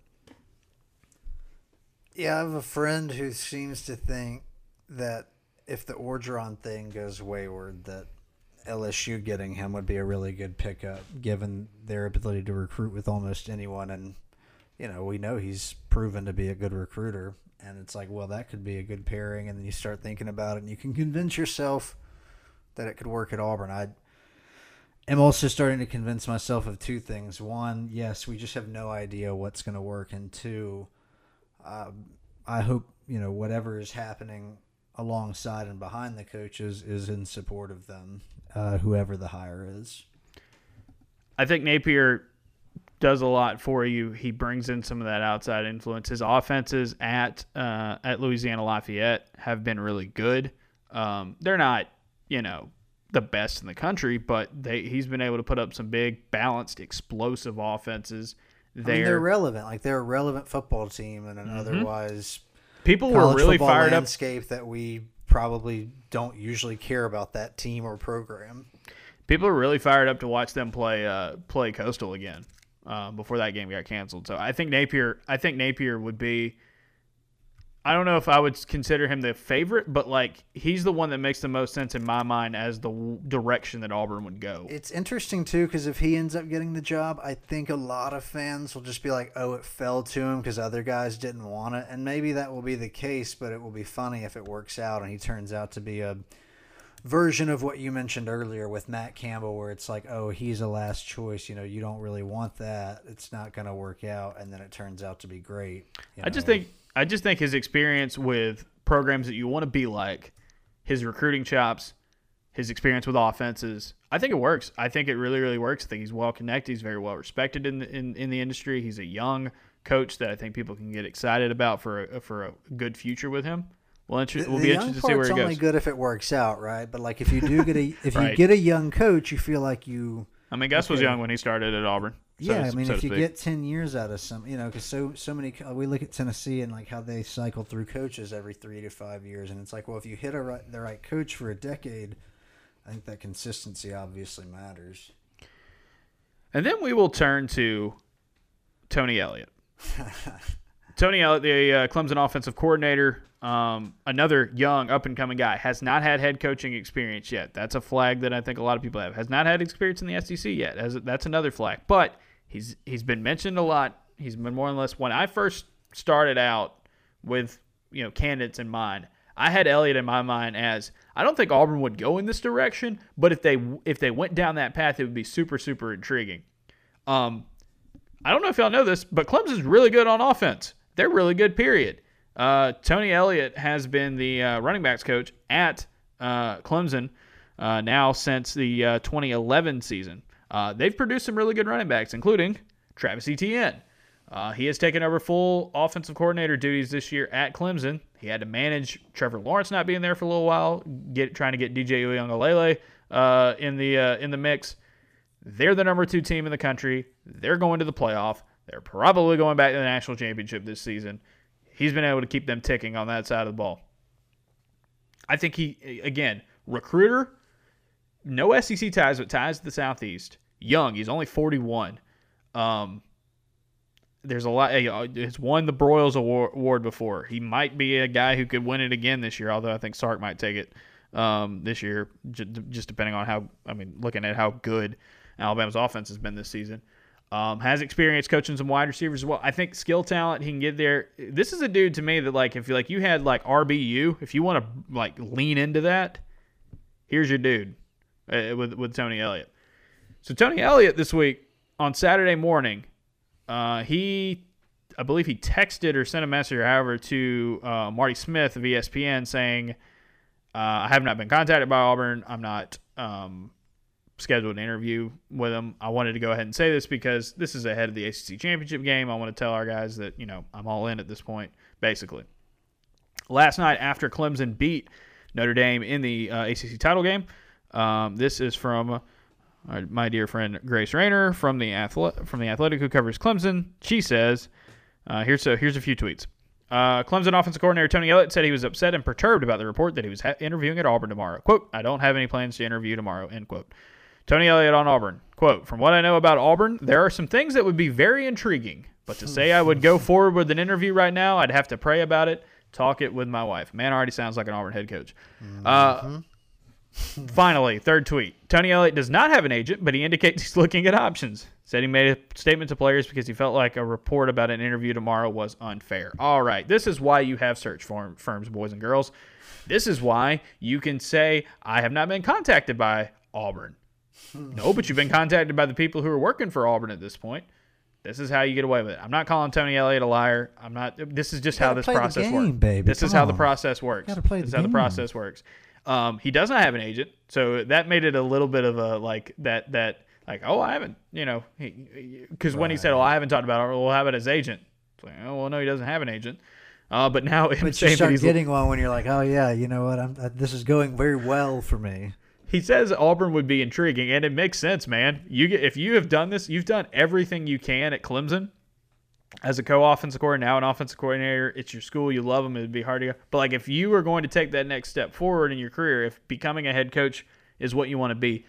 Yeah, I have a friend who seems to think that if the Orgeron thing goes wayward, that LSU getting him would be a really good pickup, given their ability to recruit with almost anyone. And you know, we know he's proven to be a good recruiter. And it's like, well, that could be a good pairing. And then you start thinking about it, and you can convince yourself that it could work at Auburn. I am also starting to convince myself of two things. One, yes, we just have no idea what's going to work, and two, um, I hope you know whatever is happening alongside and behind the coaches is in support of them, uh, whoever the hire is. I think Napier does a lot for you. He brings in some of that outside influence. His offenses at uh, at Louisiana Lafayette have been really good. Um, they're not, you know, the best in the country, but they he's been able to put up some big, balanced, explosive offenses I there. mean, they're relevant. Like they're a relevant football team in an otherwise People were really fired up. landscape that we probably don't usually care about that team or program. People are really fired up to watch them play uh, play Coastal again uh, before that game got canceled. So I think Napier. I think Napier would be. I don't know if I would consider him the favorite, but like he's the one that makes the most sense in my mind as the w- direction that Auburn would go. It's interesting too because if he ends up getting the job, I think a lot of fans will just be like, "Oh, it fell to him because other guys didn't want it," and maybe that will be the case. But it will be funny if it works out and he turns out to be a version of what you mentioned earlier with Matt Campbell, where it's like, "Oh, he's a last choice." You know, you don't really want that. It's not going to work out, and then it turns out to be great. I just know? think I just think his experience with programs that you want to be like, his recruiting chops, his experience with offenses, I think it works. I think it really, really works. I think he's well connected. He's very well respected in the, in, in the industry. He's a young coach that I think people can get excited about for a, for a good future with him. Well, inter- we'll be interested to see where part's it only good if it works out, right? But like if you do get a if Right. you get a young coach, you feel like you I mean, Gus was young when he started at Auburn. Yeah. I mean, so if you speak. get ten years out of some, you know, because so so many we look at Tennessee and like how they cycle through coaches every three to five years, and it's like, well, if you hit a right, the right coach for a decade, I think that consistency obviously matters. And then we will turn to Tony Elliott. Tony Elliott, the uh, Clemson offensive coordinator, um, another young, up and coming guy, has not had head coaching experience yet. That's a flag that I think a lot of people have. Has not had experience in the SEC yet. Has, that's another flag. But he's he's been mentioned a lot. He's been more or less. When I first started out with you know candidates in mind, I had Elliott in my mind as I don't think Auburn would go in this direction, but if they if they went down that path, it would be super super intriguing. Um, I don't know if y'all know this, but Clemson's really good on offense. They're really good, period. Uh, Tony Elliott has been the uh, running backs coach at uh, Clemson uh, now since the uh, 2011 season. Uh, they've produced some really good running backs, including Travis Etienne. Uh, he has taken over full offensive coordinator duties this year at Clemson. He had to manage Trevor Lawrence not being there for a little while, get trying to get DJ Uiagalelei uh, in the uh, in the mix. They're the number two team in the country. They're going to the playoff. They're probably going back to the national championship this season. He's been able to keep them ticking on that side of the ball. I think he, again, recruiter, no SEC ties, but ties to the Southeast. Young, he's only 41. Um, there's a lot. He's won the Broyles Award before. He might be a guy who could win it again this year, although I think Sark might take it um, this year, just depending on how, I mean, looking at how good Alabama's offense has been this season. Um, has experience coaching some wide receivers as well. I think skill talent, he can get there. This is a dude to me that like if you like you had like RBU, if you want to like lean into that, here's your dude uh, with with Tony Elliott. So Tony Elliott this week on Saturday morning, uh, he I believe he texted or sent a message or however to uh, Marty Smith of ESPN saying, uh, "I have not been contacted by Auburn. I'm not." Um, scheduled an interview with him. I wanted to go ahead and say this because this is ahead of the ACC championship game. I want to tell our guys that you know I'm all in at this point, basically. Last night after Clemson beat Notre Dame in the uh, ACC title game, um, this is from uh, my dear friend Grace Raynor from the athle- from the Athletic who covers Clemson. She says, uh, "Here's so here's a few tweets." Uh, Clemson offensive coordinator Tony Elliott said he was upset and perturbed about the report that he was ha- interviewing at Auburn tomorrow. "Quote: I don't have any plans to interview tomorrow." End quote. Tony Elliott on Auburn. Quote, from what I know about Auburn, there are some things that would be very intriguing. But to say I would go forward with an interview right now, I'd have to pray about it, talk it with my wife. Man already sounds like an Auburn head coach. Uh, finally, third tweet. Tony Elliott does not have an agent, but he indicates he's looking at options. Said he made a statement to players because he felt like a report about an interview tomorrow was unfair. All right, this is why you have search firm, firms, boys and girls. This is why you can say, I have not been contacted by Auburn. No, but you've been contacted by the people who are working for Auburn at this point. This is how you get away with it. I'm not calling Tony Elliott a liar. I'm not. This is just how this process game, works. baby. This is how the process works. This is how the process works. Um, he doesn't have an agent, so that made it a little bit of a like that that like oh I haven't you know because when he said oh I haven't talked about it well how about his agent? It's like oh well no he doesn't have an agent. Uh, but now But you start getting one when you're like, oh yeah, you know what? I'm uh, this is going very well for me. He says Auburn would be intriguing, and it makes sense, man. You get if you have done this, you've done everything you can at Clemson. As a co-offensive coordinator, now an offensive coordinator, it's your school, you love them, it'd be hard to go. But like if you are going to take that next step forward in your career, if becoming a head coach is what you want to be,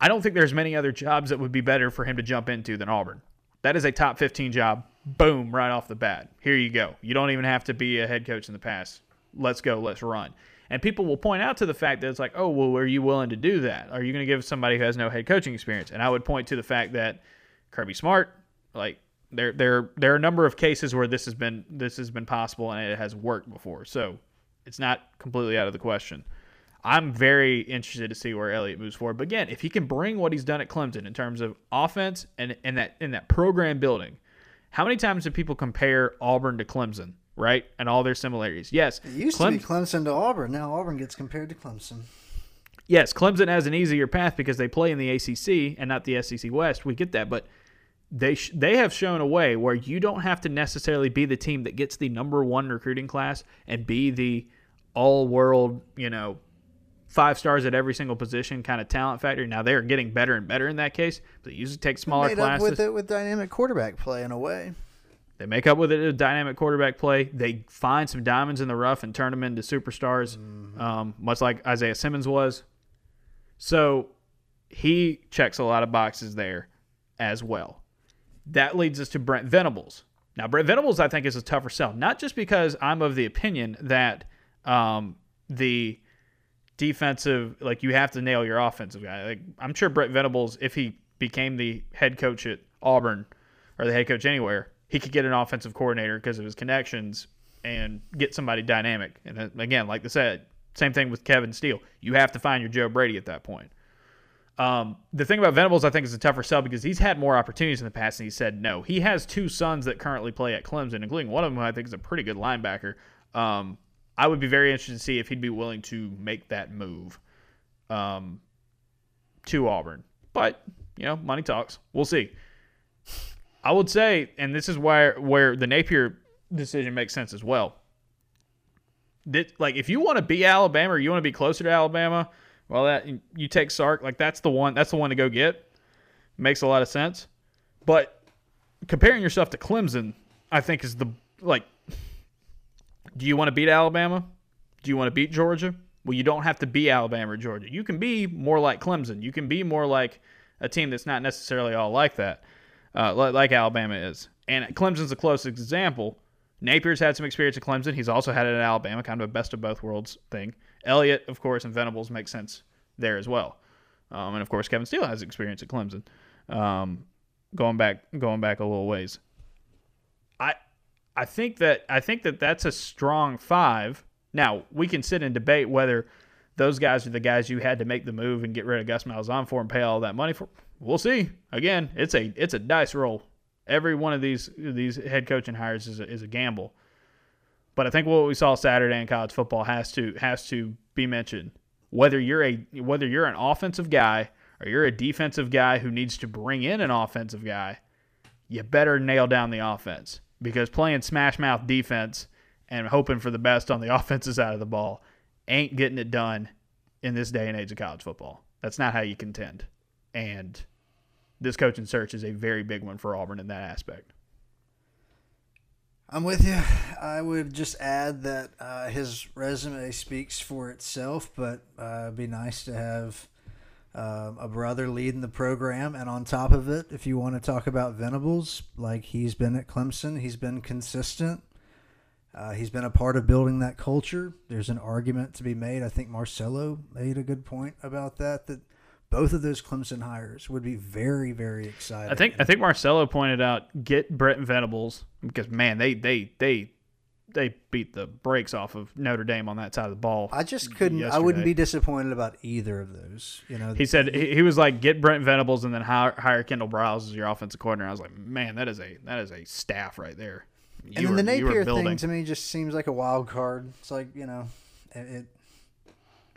I don't think there's many other jobs that would be better for him to jump into than Auburn. That is a top 15 job. Boom, right off the bat. Here you go. You don't even have to be a head coach in the past. Let's go, let's run. And people will point out to the fact that it's like, oh, well, are you willing to do that? Are you going to give somebody who has no head coaching experience? And I would point to the fact that Kirby Smart, like there there there are a number of cases where this has been this has been possible and it has worked before. So it's not completely out of the question. I'm very interested to see where Elliott moves forward. But again, if he can bring what he's done at Clemson in terms of offense and, and that in that program building, how many times do people compare Auburn to Clemson, right? And all their similarities. Yes. It used to be Clemson to Auburn. Now Auburn gets compared to Clemson. Yes, Clemson has an easier path because they play in the ACC and not the SEC West. We get that, but they sh- they have shown a way where you don't have to necessarily be the team that gets the number one recruiting class and be the all world, you know, five stars at every single position kind of talent factor. Now they're getting better and better in that case, but they usually take smaller made classes. Up with it with dynamic quarterback play in a way. They make up with it a dynamic quarterback play. They find some diamonds in the rough and turn them into superstars, mm-hmm. um, much like Isaiah Simmons was. So he checks a lot of boxes there as well that leads us to Brent Venables. Now, Brent Venables, I think, is a tougher sell, not just because I'm of the opinion that um, the defensive, like you have to nail your offensive guy. Like I'm sure Brent Venables, if he became the head coach at Auburn or the head coach anywhere, he could get an offensive coordinator because of his connections and get somebody dynamic. And again, like I said, same thing with Kevin Steele. You have to find your Joe Brady at that point. Um, the thing about Venables, I think, is a tougher sell because he's had more opportunities in the past, and he said no. He has two sons that currently play at Clemson, including one of them who I think is a pretty good linebacker. Um, I would be very interested to see if he'd be willing to make that move um, to Auburn. But you know, money talks. We'll see. I would say, and this is where where the Napier decision makes sense as well. That, like, if you want to be Alabama or you want to be closer to Alabama well, that you take Sark, like that's the one. That's the one to go get. Makes a lot of sense. But comparing yourself to Clemson, I think is the like. Do you want to beat Alabama? Do you want to beat Georgia? Well, you don't have to be Alabama or Georgia. You can be more like Clemson. You can be more like a team that's not necessarily all like that, uh, like, Alabama is. And Clemson's the closest example. Napier's had some experience at Clemson. He's also had it at Alabama, kind of a best of both worlds thing. Elliott, of course, and Venables make sense there as well. Um, and of course, Kevin Steele has experience at Clemson. Um, going back, going back a little ways. I, I think that I think that that's a strong five. Now we can sit and debate whether those guys are the guys you had to make the move and get rid of Gus Malzahn for and pay all that money for. We'll see. Again, it's a it's a dice roll. Every one of these these head coaching hires is a, is a gamble. But I think what we saw Saturday in college football has to has to be mentioned. Whether you're a whether you're an offensive guy or you're a defensive guy who needs to bring in an offensive guy, you better nail down the offense because playing smash mouth defense and hoping for the best on the offensive side of the ball ain't getting it done in this day and age of college football. That's not how you contend. And this coaching search is a very big one for Auburn in that aspect. I'm with you. I would just add that uh, his resume speaks for itself, but uh, it'd be nice to have uh, a brother leading the program. And on top of it, if you want to talk about Venables, like he's been at Clemson, he's been consistent. Uh, he's been a part of building that culture. There's an argument to be made. I think Marcelo made a good point about that. That both of those Clemson hires would be very, very exciting. I think I think Marcelo pointed out get Brent Venables because man, they they they they beat the brakes off of Notre Dame on that side of the ball. I just couldn't. Yesterday. I wouldn't be disappointed about either of those. You know, he said he, he was like get Brent Venables and then hire, hire Kendall Briles as your offensive coordinator. I was like, man, that is a that is a staff right there. You and were, then the Napier thing to me just seems like a wild card. It's like you know, it, it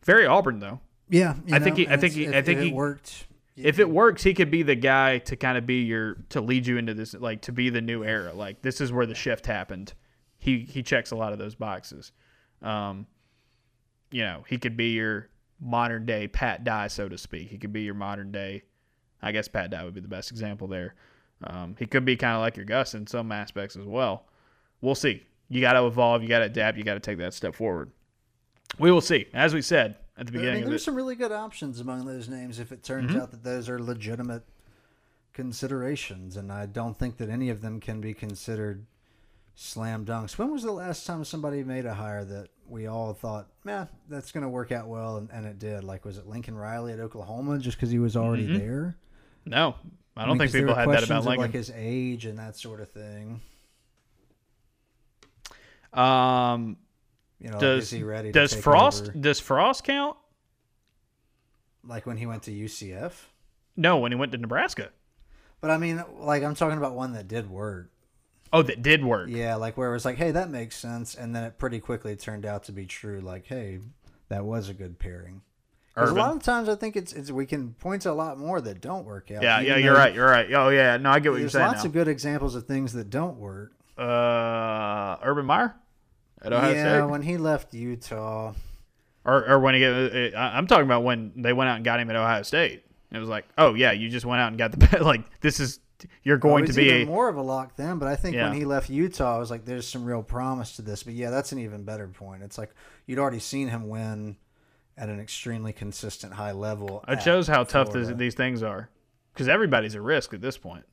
very Auburn though. Yeah, I know, think he, I think he, if, I think he worked. If it works, he could be the guy to kind of be your to lead you into this, like to be the new era. Like this is where the shift happened. He he checks a lot of those boxes. Um, you know, he could be your modern day Pat Dye, so to speak. He could be your modern day. I guess Pat Dye would be the best example there. Um, he could be kind of like your Gus in some aspects as well. We'll see. You got to evolve. You got to adapt. You got to take that step forward. We will see. As we said at the I beginning mean, there's some really good options among those names if it turns Mm-hmm. out that those are legitimate considerations, and I don't think that any of them can be considered slam dunks. When was the last time somebody made a hire that we all thought, man, that's going to work out well, and, and it did? Like, was it Lincoln Riley at Oklahoma just because he was already Mm-hmm. there? no, I don't mean, think people had that about of, like his age and that sort of thing. um, You know, does is he ready? does Frost over? does Frost count? like when he went to UCF? No, when he went to Nebraska. But I mean, like I'm talking about one that did work. Oh, that did work. Yeah, like where it was like, hey, that makes sense, and then it pretty quickly turned out to be true. Like, hey, that was a good pairing. 'Cause a lot of times I think it's, it's we can point to a lot more that don't work out. Yeah, yeah, you're right. You're right. Oh, yeah. No, I get what you're saying. There's lots now. of good examples of things that don't work. uh, Urban Meyer at Ohio yeah, State, when he left Utah, or or when he get. Uh, uh, I- I'm talking about when they went out and got him at Ohio State. It was like, oh yeah, you just went out and got the. Like this is you're going it to be even a more of a lock then. But I think Yeah. when he left Utah, I was like, there's some real promise to this. But yeah, that's an even better point. It's like you'd already seen him win at an extremely consistent high level. It shows how tough this, these things are, because everybody's a risk at this point.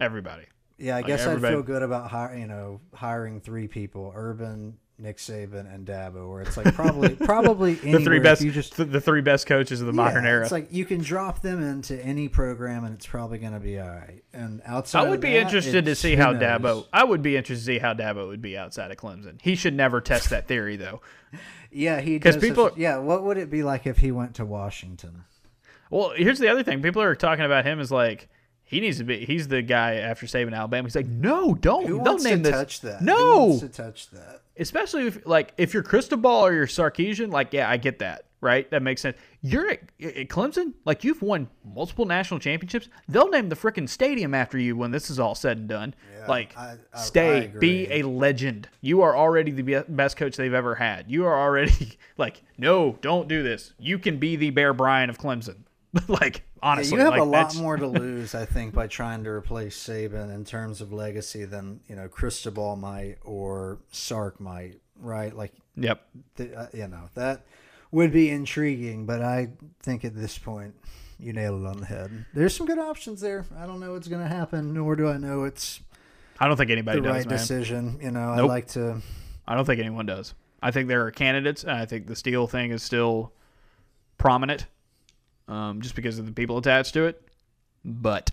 Everybody. Yeah, I Like, guess everybody- I'd feel good about hire, you know hiring three people: Urban, Nick Saban, and Dabo. Where it's like probably probably The three best, You just th- the three best coaches of the modern era. It's like you can drop them into any program and it's probably going to be all right. And outside, I would be that, interested to see how knows? Dabo. I would be interested to see how Dabo would be outside of Clemson. He should never test that theory though. Yeah, he because people- such- yeah, what would it be like if he went to Washington? Well, here's the other thing. People are talking about him as like he needs to be. He's the guy after saving Alabama. He's like, no, don't. Who don't wants name to this. touch that? Who No, wants to touch that? especially if like if you're Cristobal or you're Sarkisian. Like, yeah, I get that. Right, that makes sense. You're at, at Clemson. Like, you've won multiple national championships. They'll name the freaking stadium after you when this is all said and done. Yeah, like, I- I- stay, I be a legend. You are already the best coach they've ever had. You are already like, no, don't do this. You can be the Bear Bryant of Clemson. like, Yeah, honestly, you have like, a lot more to lose, I think, by trying to replace Saban in terms of legacy than you know Cristobal might or Sark might, right? Like Yep. the, uh, you know that would be intriguing, but I think at this point you nailed it on the head. There's some good options there. I don't know what's going to happen, nor do I know it's I don't think anybody the does, right man. decision. You know, Nope. I like to. I don't think anyone does. I think there are candidates, and I think the Steele thing is still prominent, um, just because of the people attached to it. But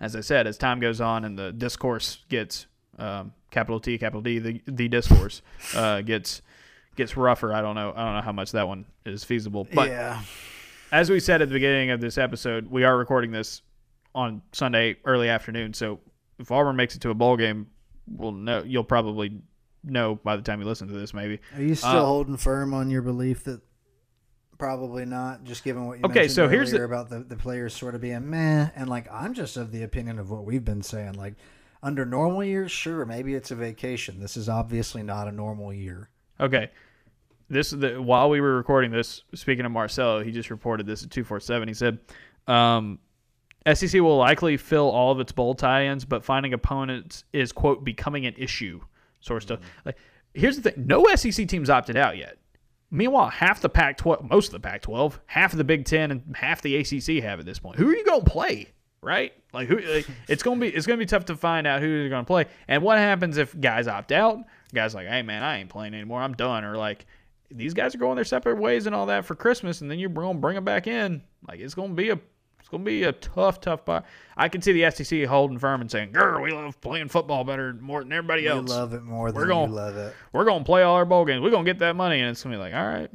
as I said, as time goes on and the discourse gets um, capital T, capital D, the the discourse uh, gets gets rougher. I don't know. I don't know how much that one is feasible. But yeah, as we said at the beginning of this episode, we are recording this on Sunday early afternoon. So if Auburn makes it to a bowl game, we'll know. You'll probably know by the time you listen to this, maybe. are you still Uh, holding firm on your belief that? Probably not, just given what you Okay, so here's the- about the, the players sort of being meh, and like I'm just of the opinion of what we've been saying. Like under normal years, sure, maybe it's a vacation. This is obviously not a normal year. Okay. This the while we were recording this. Speaking of Marcelo, he just reported this at two four seven. He said, um, "SEC will likely fill all of its bowl tie-ins, but finding opponents is quote becoming an issue." Sort of stuff. Like, here's the thing: no SEC teams opted out yet. Meanwhile, half the Pac-12, most of the Pac-12, half of the Big Ten, and half the ACC have at this point. Who are you going to play? Right? Like, who? Like, it's going to be it's going to be tough to find out who you're going to play. And what happens if guys opt out? Guys like, hey man, I ain't playing anymore. I'm done. Or like, these guys are going their separate ways and all that for Christmas, and then you're going to bring them back in. Like, it's going to be a it's going to be a tough, tough buy. I can see the SEC holding firm and saying, "Girl, we love playing football better more than everybody We else." We love it more than We're going- you love it. we're gonna play all our bowl games. We're gonna get that money, and it's gonna be like, all right.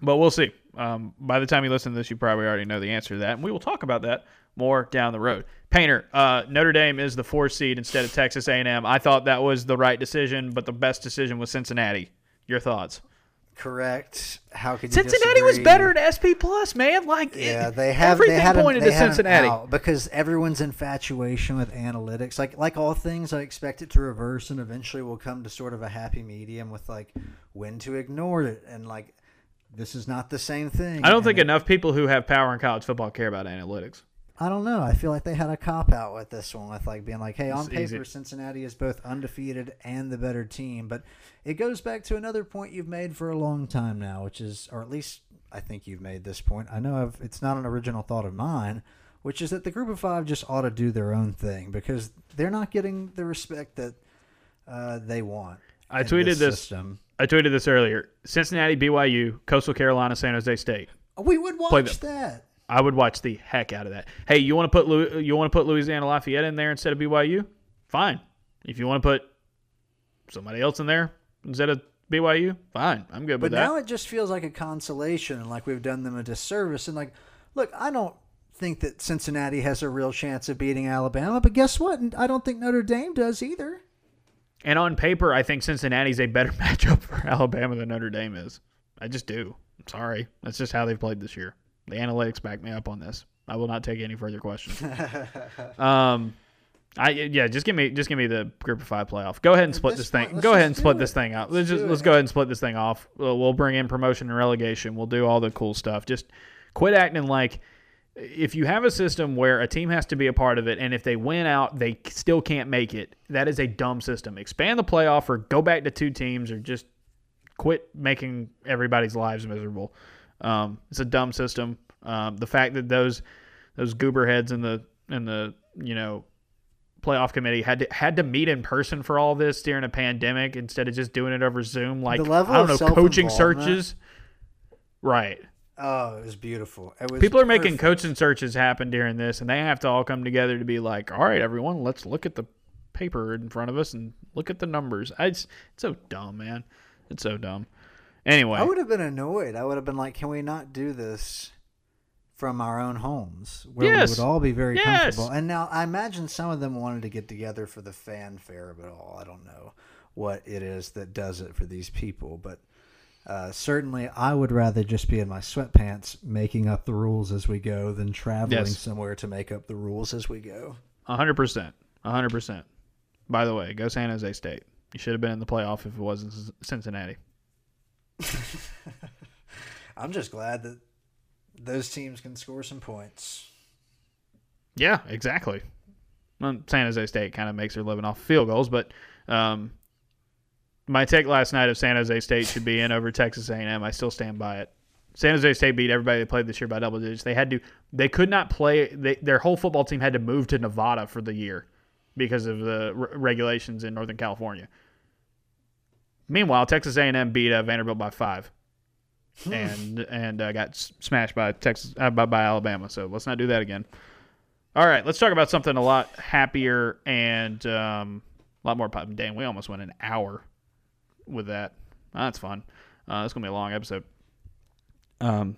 But we'll see. Um, by the time you listen to this, you probably already know the answer to that, and we will talk about that more down the road. Painter, uh, Notre Dame is the four seed instead of Texas A&M. I thought that was the right decision, but the best decision was Cincinnati. Your thoughts? Correct. How could you Cincinnati was better at SP Plus, man. Like, Yeah, they have. everything they had an- pointed they to Cincinnati. because everyone's infatuation with analytics. Like like all things, I expect it to reverse, and eventually we'll come to sort of a happy medium with like when to ignore it, and like this is not the same thing. I don't and think it- enough people who have power in college football care about analytics. I don't know. I feel like they had a cop out with this one, with like being like, "Hey, on It's paper, easy. Cincinnati is both undefeated and the better team." But it goes back to another point you've made for a long time now, which is, or at least I think you've made this point. I know I've, it's not an original thought of mine, which is that the group of five just ought to do their own thing because they're not getting the respect that uh, they want. I tweeted this. system. I tweeted this earlier. Cincinnati, BYU, Coastal Carolina, San Jose State. We would watch that. I would watch the heck out of that. Hey, you want to put you want to put Louisiana Lafayette in there instead of BYU? Fine. If you want to put somebody else in there instead of BYU, fine. I'm good But with that. now it just feels like a consolation and like we've done them a disservice. And like, look, I don't think that Cincinnati has a real chance of beating Alabama, but guess what? I don't think Notre Dame does either. And on paper, I think Cincinnati's a better matchup for Alabama than Notre Dame is. I just do. I'm sorry. That's just how they've played this year. The analytics back me up on this. I will not take any further questions. um, I yeah, just give me just give me the group of five playoff. Go ahead and split this this thing. Go ahead and split it. this thing out. Let's Let's just let's it. go ahead and split this thing off. We'll, we'll bring in promotion and relegation. We'll do all the cool stuff. Just quit acting like if you have a system where a team has to be a part of it, and if they win out, they still can't make it. That is a dumb system. Expand the playoff, or go back to two teams, or just quit making everybody's lives miserable. Um, it's a dumb system. Um, the fact that those those goober heads in the in the you know playoff committee had to had to meet in person for all this during a pandemic instead of just doing it over Zoom. Like I don't know, coaching searches. Right. Oh, it was beautiful. It was People are making coaching searches happen during this, and they have to all come together to be like, "All right, everyone, let's look at the paper in front of us and look at the numbers." I, it's, it's so dumb, man. It's so dumb. Anyway, I would have been annoyed. I would have been like, "Can we not do this from our own homes, where Yes. we would all be very Yes. comfortable?" And now I imagine some of them wanted to get together for the fanfare of it all. I don't know what it is that does it for these people, but uh, certainly I would rather just be in my sweatpants making up the rules as we go than traveling Yes. somewhere to make up the rules as we go. hundred percent, hundred percent. By the way, go San Jose State. You should have been in the playoff if it wasn't Cincinnati. I'm just glad that those teams can score some points. Yeah, exactly. Well, San Jose State kind of makes their living off field goals, but um, my take last night of San Jose State should be in over Texas A&M. I still stand by it. San Jose State beat everybody they played this year by double digits. They had to, they could not play. They, their whole football team had to move to Nevada for the year because of the re- regulations in Northern California. Meanwhile, Texas A&M beat uh, Vanderbilt by five, and and uh, got smashed by Texas uh, by, by Alabama. So let's not do that again. All right, let's talk about something a lot happier and um, a lot more. pop- Damn, we almost went an hour with that. Oh, that's fun. Uh, it's gonna be a long episode. Um,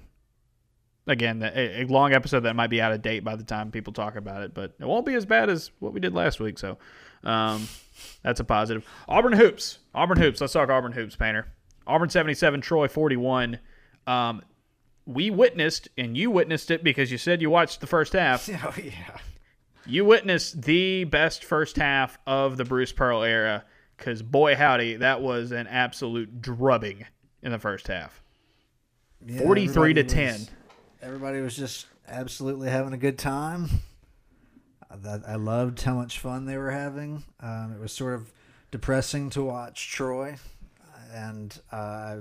again, a, a long episode that might be out of date by the time people talk about it, but it won't be as bad as what we did last week. So, um, that's a positive. Auburn hoops. Auburn hoops. Let's talk Auburn hoops, Painter. Auburn seventy-seven, Troy forty-one. Um, we witnessed, and you witnessed it because you said you watched the first half. Oh yeah. You witnessed the best first half of the Bruce Pearl era because, boy, howdy, that was an absolute drubbing in the first half. Yeah, 43 to everybody 10. was- Everybody was just absolutely having a good time. I, I loved how much fun they were having. Um, it was sort of depressing to watch Troy, and uh,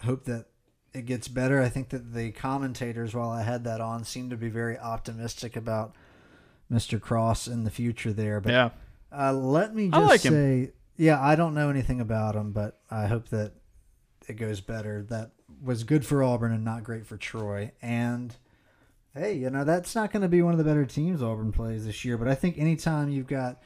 I hope that it gets better. I think that the commentators, while I had that on, seemed to be very optimistic about Mr. Cross in the future there. But Yeah. uh, let me just like him. say, yeah, I don't know anything about him, but I hope that it goes better. That was good for Auburn and not great for Troy. And hey, you know that's not going to be one of the better teams Auburn plays this year. But I think anytime you've got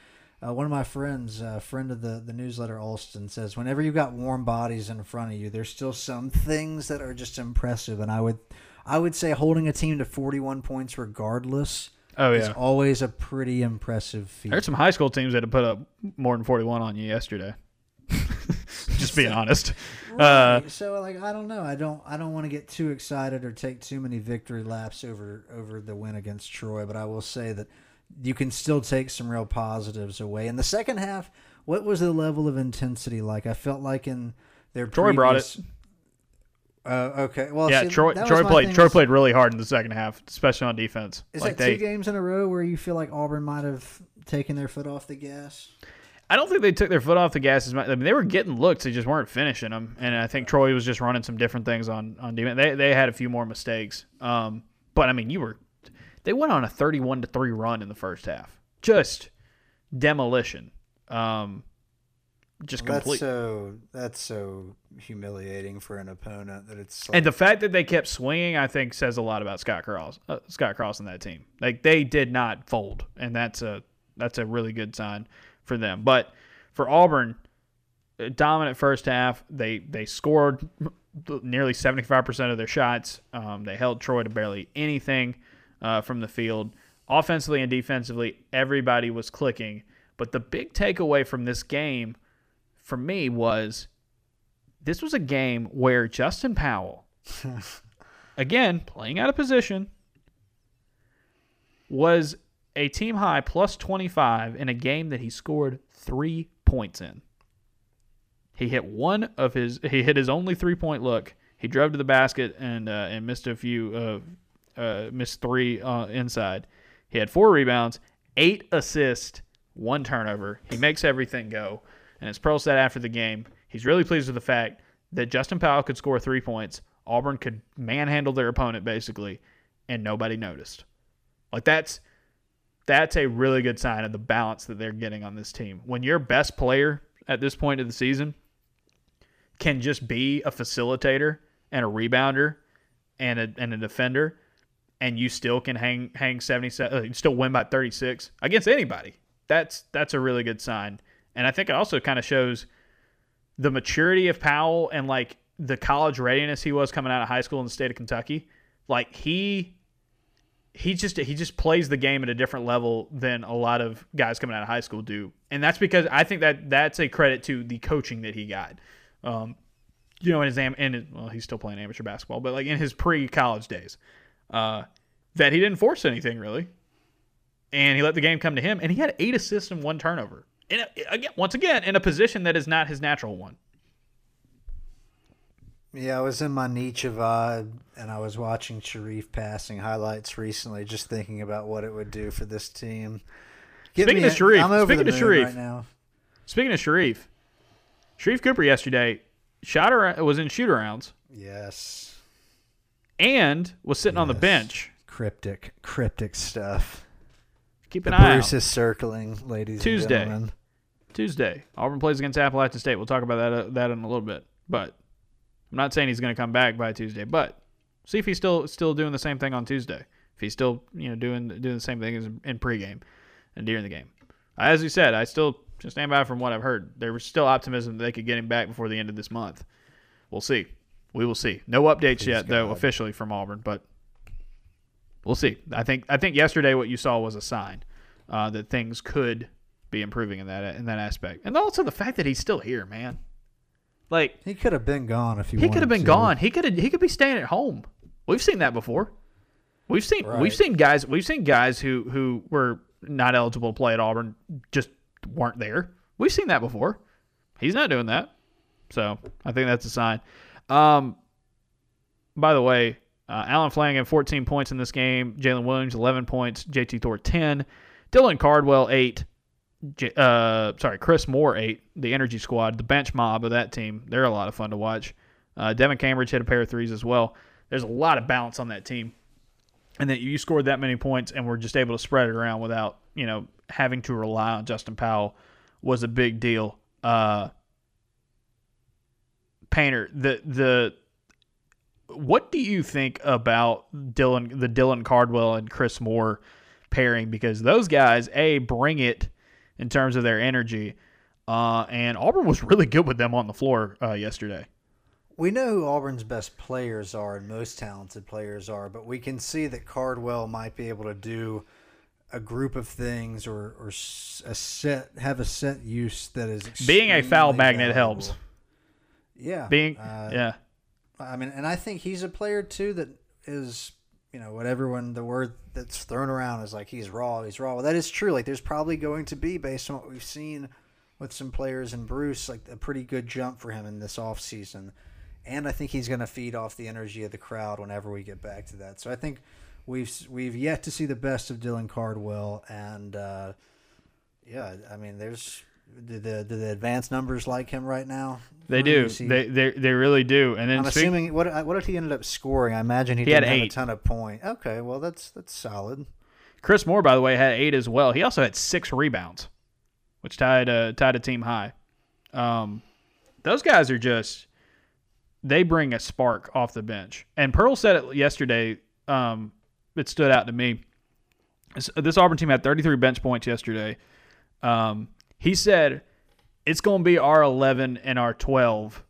uh, one of my friends, a friend of the the newsletter, Alston says, whenever you've got warm bodies in front of you, there's still some things that are just impressive. And I would, I would say holding a team to 41 points regardless. Oh, is yeah. always a pretty impressive feat. There's some high school teams that have put up more than 41 on you yesterday. Being honest. Uh, Right. so like I don't know. I don't I don't want to get too excited or take too many victory laps over over the win against Troy, but I will say that you can still take some real positives away. In the second half, what was the level of intensity like? I felt like in their Troy brought it. Uh, okay. Well, yeah, see, Troy Troy played Troy played really hard in the second half, especially on defense. Is like that they, two games in a row where you feel like Auburn might have taken their foot off the gas? I don't think they took their foot off the gas as much. I mean, they were getting looks, they just weren't finishing them. And I think Troy was just running some different things on on defense. They they had a few more mistakes. Um, but I mean, you were they went on a thirty-one to three run in the first half, just demolition. Um, just That's complete. so that's so humiliating for an opponent that it's like, And the fact that they kept swinging, I think, says a lot about Scott Cross. Uh, Scott Cross and that team. Like they did not fold, and that's a that's a really good sign for them. But for Auburn, dominant first half. They they scored nearly seventy five percent of their shots. Um, they held Troy to barely anything uh, from the field. Offensively and defensively, everybody was clicking. But the big takeaway from this game, for me, was this was a game where Justin Powell, again, playing out of position, was a team high plus 25 in a game that he scored three points in. He hit one of his, he hit his only three point look. He drove to the basket and uh, and missed a few, uh, uh, missed three uh, inside. He had four rebounds, eight assists, one turnover. He makes everything go. And as Pearl said after the game, he's really pleased with the fact that Justin Powell could score three points. Auburn could manhandle their opponent basically, and nobody noticed. Like that's that's a really good sign of the balance that they're getting on this team. When your best player at this point of the season can just be a facilitator and a rebounder and a and a defender, and you still can hang hang seventy seven, uh, still win by thirty six against anybody. That's that's a really good sign, and I think it also kind of shows the maturity of Powell and like the college readiness he was coming out of high school in the state of Kentucky. Like he he just he just plays the game at a different level than a lot of guys coming out of high school do, and that's because I think that that's a credit to the coaching that he got. Um, you know, in his am in his, well, he's still playing amateur basketball, but like in his pre-college days, uh, that he didn't force anything really, and he let the game come to him, and he had eight assists and one turnover. And again, once again, in a position that is not his natural one. Yeah, I was in my Nietzsche vibe, and I was watching Sharife passing highlights recently, just thinking about what it would do for this team. Get Speaking of Sharife, I'm over speaking of Sharife. right now. Speaking of Sharife, Sharife Cooper yesterday shot ar- was in shoot arounds Yes, and was sitting on the bench. cryptic, cryptic stuff. Keep an The eye Bruce out. is circling, ladies Tuesday. Tuesday, Auburn plays against Appalachian State. We'll talk about that uh, that in a little bit. But I'm not saying he's going to come back by Tuesday. But see if he's still still doing the same thing on Tuesday. If he's still you know doing doing the same thing as in pregame and during the game. As you said, I still stand by from what I've heard. There was still optimism that they could get him back before the end of this month. We'll see. We will see. No updates Please yet though officially from Auburn, but we'll see. I think I think yesterday what you saw was a sign uh, that things could be improving in that in that aspect, and also the fact that he's still here, man. Like He could have been gone if he. he could have been to. gone. He could have he could be staying at home. We've seen that before. We've seen we've seen guys we've seen guys who who were not eligible to play at Auburn just weren't there. We've seen that before. He's not doing that. So I think that's a sign. Um, by the way, uh, Allen Flanagan 14 points in this game. Jaylin Williams 11 points. JT Thor 10. Dylan Cardwell 8. Uh, sorry, Chris Moore 8. The energy squad, the bench mob of that team. They're a lot of fun to watch. Uh, Devan Cambridge hit a pair of threes as well. There's a lot of balance on that team. And that you scored that many points and were just able to spread it around without, you know, having to rely on Justin Powell was a big deal. Uh, Painter, the the what do you think about Dylan the Dylan Cardwell and Chris Moore pairing? Because those guys, a bring it in terms of their energy, uh, and Auburn was really good with them on the floor uh, yesterday. We know who Auburn's best players are and most talented players are, but we can see that Cardwell might be able to do a group of things or or a set have a set use that is Being a foul magnet valuable. helps. Yeah, Being uh, yeah, I mean, and I think he's a player too that is, you know, what everyone the word that's thrown around is like he's raw, he's raw. Well, that is true. Like there's probably going to be based on what we've seen with some players and Bruce, like a pretty good jump for him in this off season. and I think he's going to feed off the energy of the crowd whenever we get back to that. So I think we've we've yet to see the best of Dylan Cardwell, and uh, yeah, I mean, there's do the do the advanced numbers like him right now? They do. They, they they really do. And then I'm speak- assuming what what did he ended up scoring? I imagine he, he didn't have a ton of points. Okay, well that's that's solid. Chris Moore, by the way, had eight as well. He also had six rebounds, which tied a tied a team high. Um, those guys are just they bring a spark off the bench. And Pearl said it yesterday. Um, it stood out to me. This, this Auburn team had 33 bench points yesterday. Um, he said it's going to be our 11 and our 12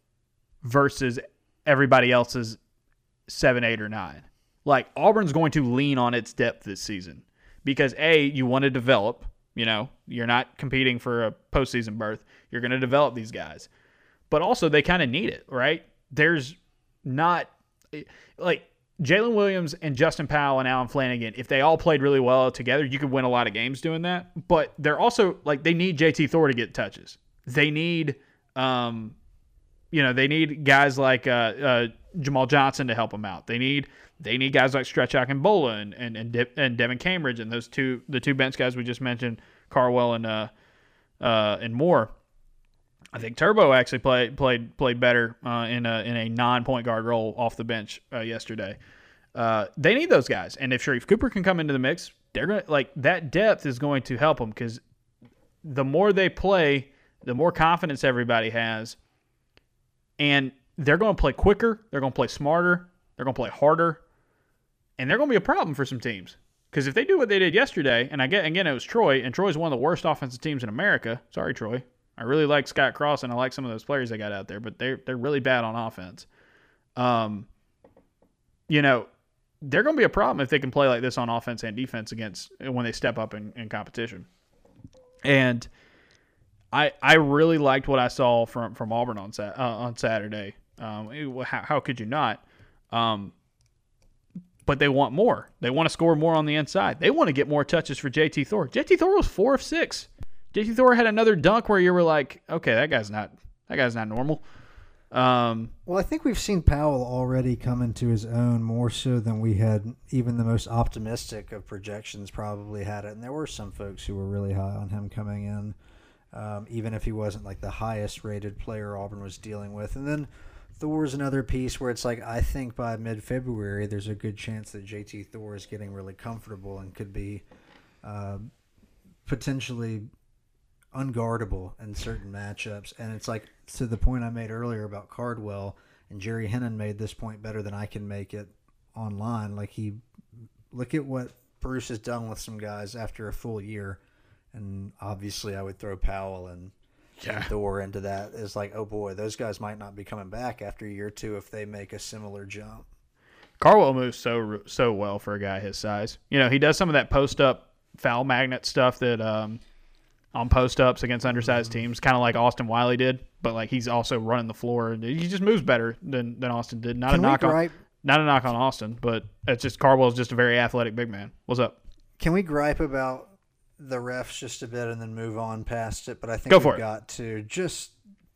versus everybody else's 7, 8, or 9. Like Auburn's going to lean on its depth this season because A, you want to develop. You know, you're not competing for a postseason berth. You're going to develop these guys. But also, they kind of need it, right? There's not like Jaylin Williams and Justin Powell and Allen Flanagan, if they all played really well together, you could win a lot of games doing that. But they're also like they need JT Thor to get touches. They need, um, you know, they need guys like uh, uh, Jamal Johnson to help them out. They need they need guys like Stretch Akingbola and Bola and and, De- and Devan Cambridge and those two the two bench guys we just mentioned, Cardwell and uh, uh, and more. I think Turbo actually played played played better uh, in a in a non point guard role off the bench uh, yesterday. Uh, they need those guys, and if Sharife Cooper can come into the mix, they're to like that depth is going to help them because the more they play, the more confidence everybody has, and they're going to play quicker, they're going to play smarter, they're going to play harder, and they're going to be a problem for some teams. Because if they do what they did yesterday, and I get again it was Troy, and Troy's one of the worst offensive teams in America. Sorry, Troy. I really like Scott Cross and I like some of those players they got out there, but they're they're really bad on offense. Um, you know, they're going to be a problem if they can play like this on offense and defense against when they step up in, in competition. And I I really liked what I saw from from Auburn on uh, on Saturday. Um, how, how could you not? Um, but they want more. They want to score more on the inside. They want to get more touches for JT Thor. JT Thor was four of six. JT Thor had another dunk where you were like, okay, that guy's not that guy's not normal. Um, well, I think we've seen Powell already come into his own more so than we had even the most optimistic of projections probably had it. And there were some folks who were really high on him coming in, um, even if he wasn't like the highest rated player Auburn was dealing with. And then Thor's another piece where it's like I think by mid February there's a good chance that JT Thor is getting really comfortable and could be uh, potentially unguardable in certain matchups. And it's like to the point I made earlier about Cardwell, and Jerry Hinnen made this point better than I can make it online. Like he, look at what Bruce has done with some guys after a full year, and obviously I would throw Powell and. Yeah. Thor into that is like, oh boy, those guys might not be coming back after a year or two if they make a similar jump. Cardwell moves so so well for a guy his size. You know, he does some of that post up foul magnet stuff that um, on post ups against undersized mm-hmm. teams, kind of like Austin Wiley did. But like he's also running the floor. He just moves better than, than Austin did. Not Can a knock gripe? on not a knock on Austin, but it's just Cardwell's just a very athletic big man. What's up? Can we gripe about the refs just a bit and then move on past it? But I think Go for we've it. got to just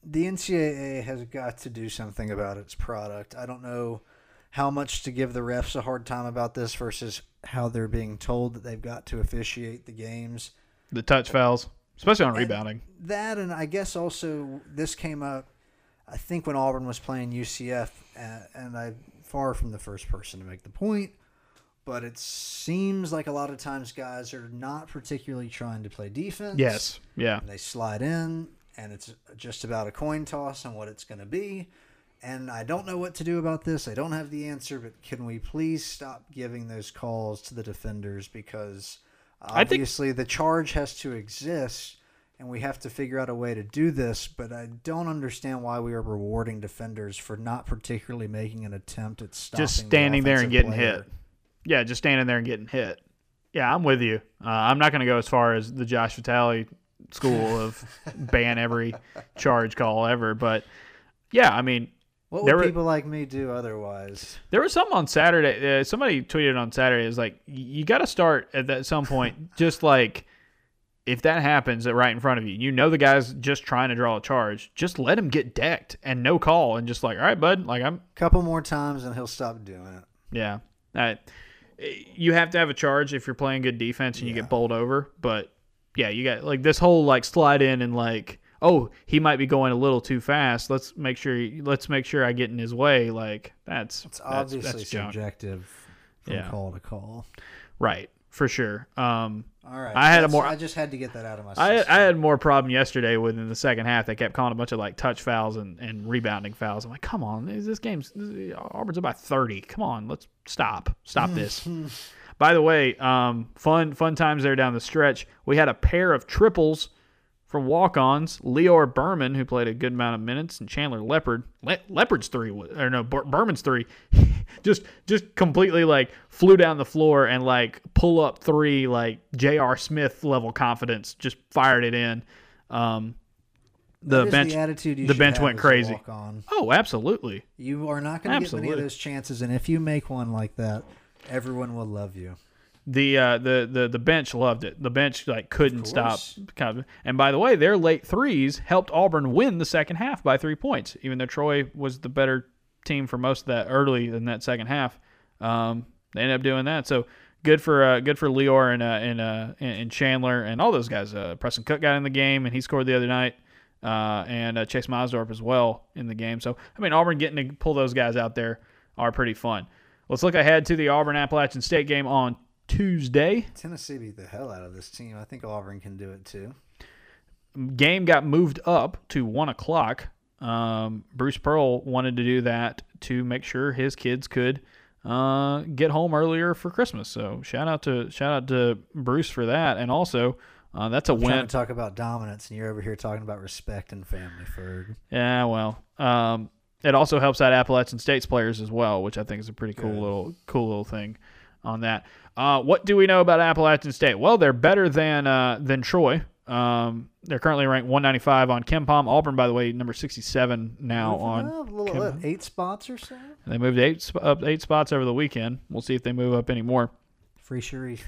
the NCAA has got to do something about its product. I don't know how much to give the refs a hard time about this versus how they're being told that they've got to officiate the games. The touch fouls especially on and rebounding. That and I guess also this came up. I think when Auburn was playing UCF, and I'm far from the first person to make the point, but it seems like a lot of times guys are not particularly trying to play defense. Yes, yeah. they slide in, and it's just about a coin toss on what it's going to be. And I don't know what to do about this. I don't have the answer, but can we please stop giving those calls to the defenders because – Obviously, think... the charge has to exist, and we have to figure out a way to do this. But I don't understand why we are rewarding defenders for not particularly making an attempt at stopping. Just standing the there and getting player. hit. Yeah, just standing there and getting hit. Yeah, I'm with you. Uh, I'm not going to go as far as the Josh Vitale school of ban every charge call ever, but yeah, I mean, what would were, people like me do otherwise? There was something on Saturday. Uh, somebody tweeted on Saturday. Is like you got to start at that some point, just like if that happens right in front of you, you know the guy's just trying to draw a charge. Just let him get decked and no call, and just like, all right, bud, like I'm. Couple more times and he'll stop doing it. Yeah, uh, you have to have a charge if you're playing good defense and you get bowled over. But yeah, you got like this whole like slide in and like, oh, he might be going a little too fast. Let's make sure. Let's make sure I get in his way. Like that's It's that's, obviously that's subjective from Yeah. call to call. right? For sure. Um, All right. I had a more- I just had to get that out of my I, system. I had more problem yesterday within the second half. They kept calling a bunch of like touch fouls and, and rebounding fouls. I'm like, come on, this this game's this, Auburn's about 30. Come on, let's stop, stop this. By the way, um, fun fun times there down the stretch. We had a pair of triples from walk-ons. Lior Berman, who played a good amount of minutes, and Chandler Leopard. Le- Leopard's three, or no, Ber- Berman's three, just just completely like flew down the floor and like pull up three, like J.R. Smith level confidence, just fired it in. Um, the bench, the attitude you the bench went crazy. oh, absolutely. You are not going to get many of those chances, and if you make one like that, everyone will love you. The uh, the the the bench loved it. The bench like couldn't stop. Kind of, and by the way, their late threes helped Auburn win the second half by three points, even though Troy was the better team for most of that early in that second half. Um, they ended up doing that. So good for uh, good for Lior and uh, and, uh, and and Chandler and all those guys. Uh, Preston Cook got in the game and he scored the other night. Uh, and uh, Chase Maasdorp as well in the game. So I mean, Auburn getting to pull those guys out there are pretty fun. Let's look ahead to the Auburn Appalachian State game on Tuesday. Tennessee beat the hell out of this team. I think Auburn can do it too. Game got moved up to one o'clock. Um, Bruce Pearl wanted to do that to make sure his kids could uh, get home earlier for Christmas. So shout out to shout out to Bruce for that, and also uh, that's a I'm trying win. to talk about dominance, and you're over here talking about respect and family. Ferg. Yeah, well, um, it also helps out Appalachian State's players as well, which I think is a pretty cool Good. little cool little thing on that. Uh, what do we know about Appalachian State? Well, they're better than uh, than Troy. Um, they're currently ranked 195 on KenPom. Auburn, by the way, number 67 now Moving on. up a little, what, eight spots or so. They moved eight up eight spots over the weekend. We'll see if they move up any more. Free Sharife.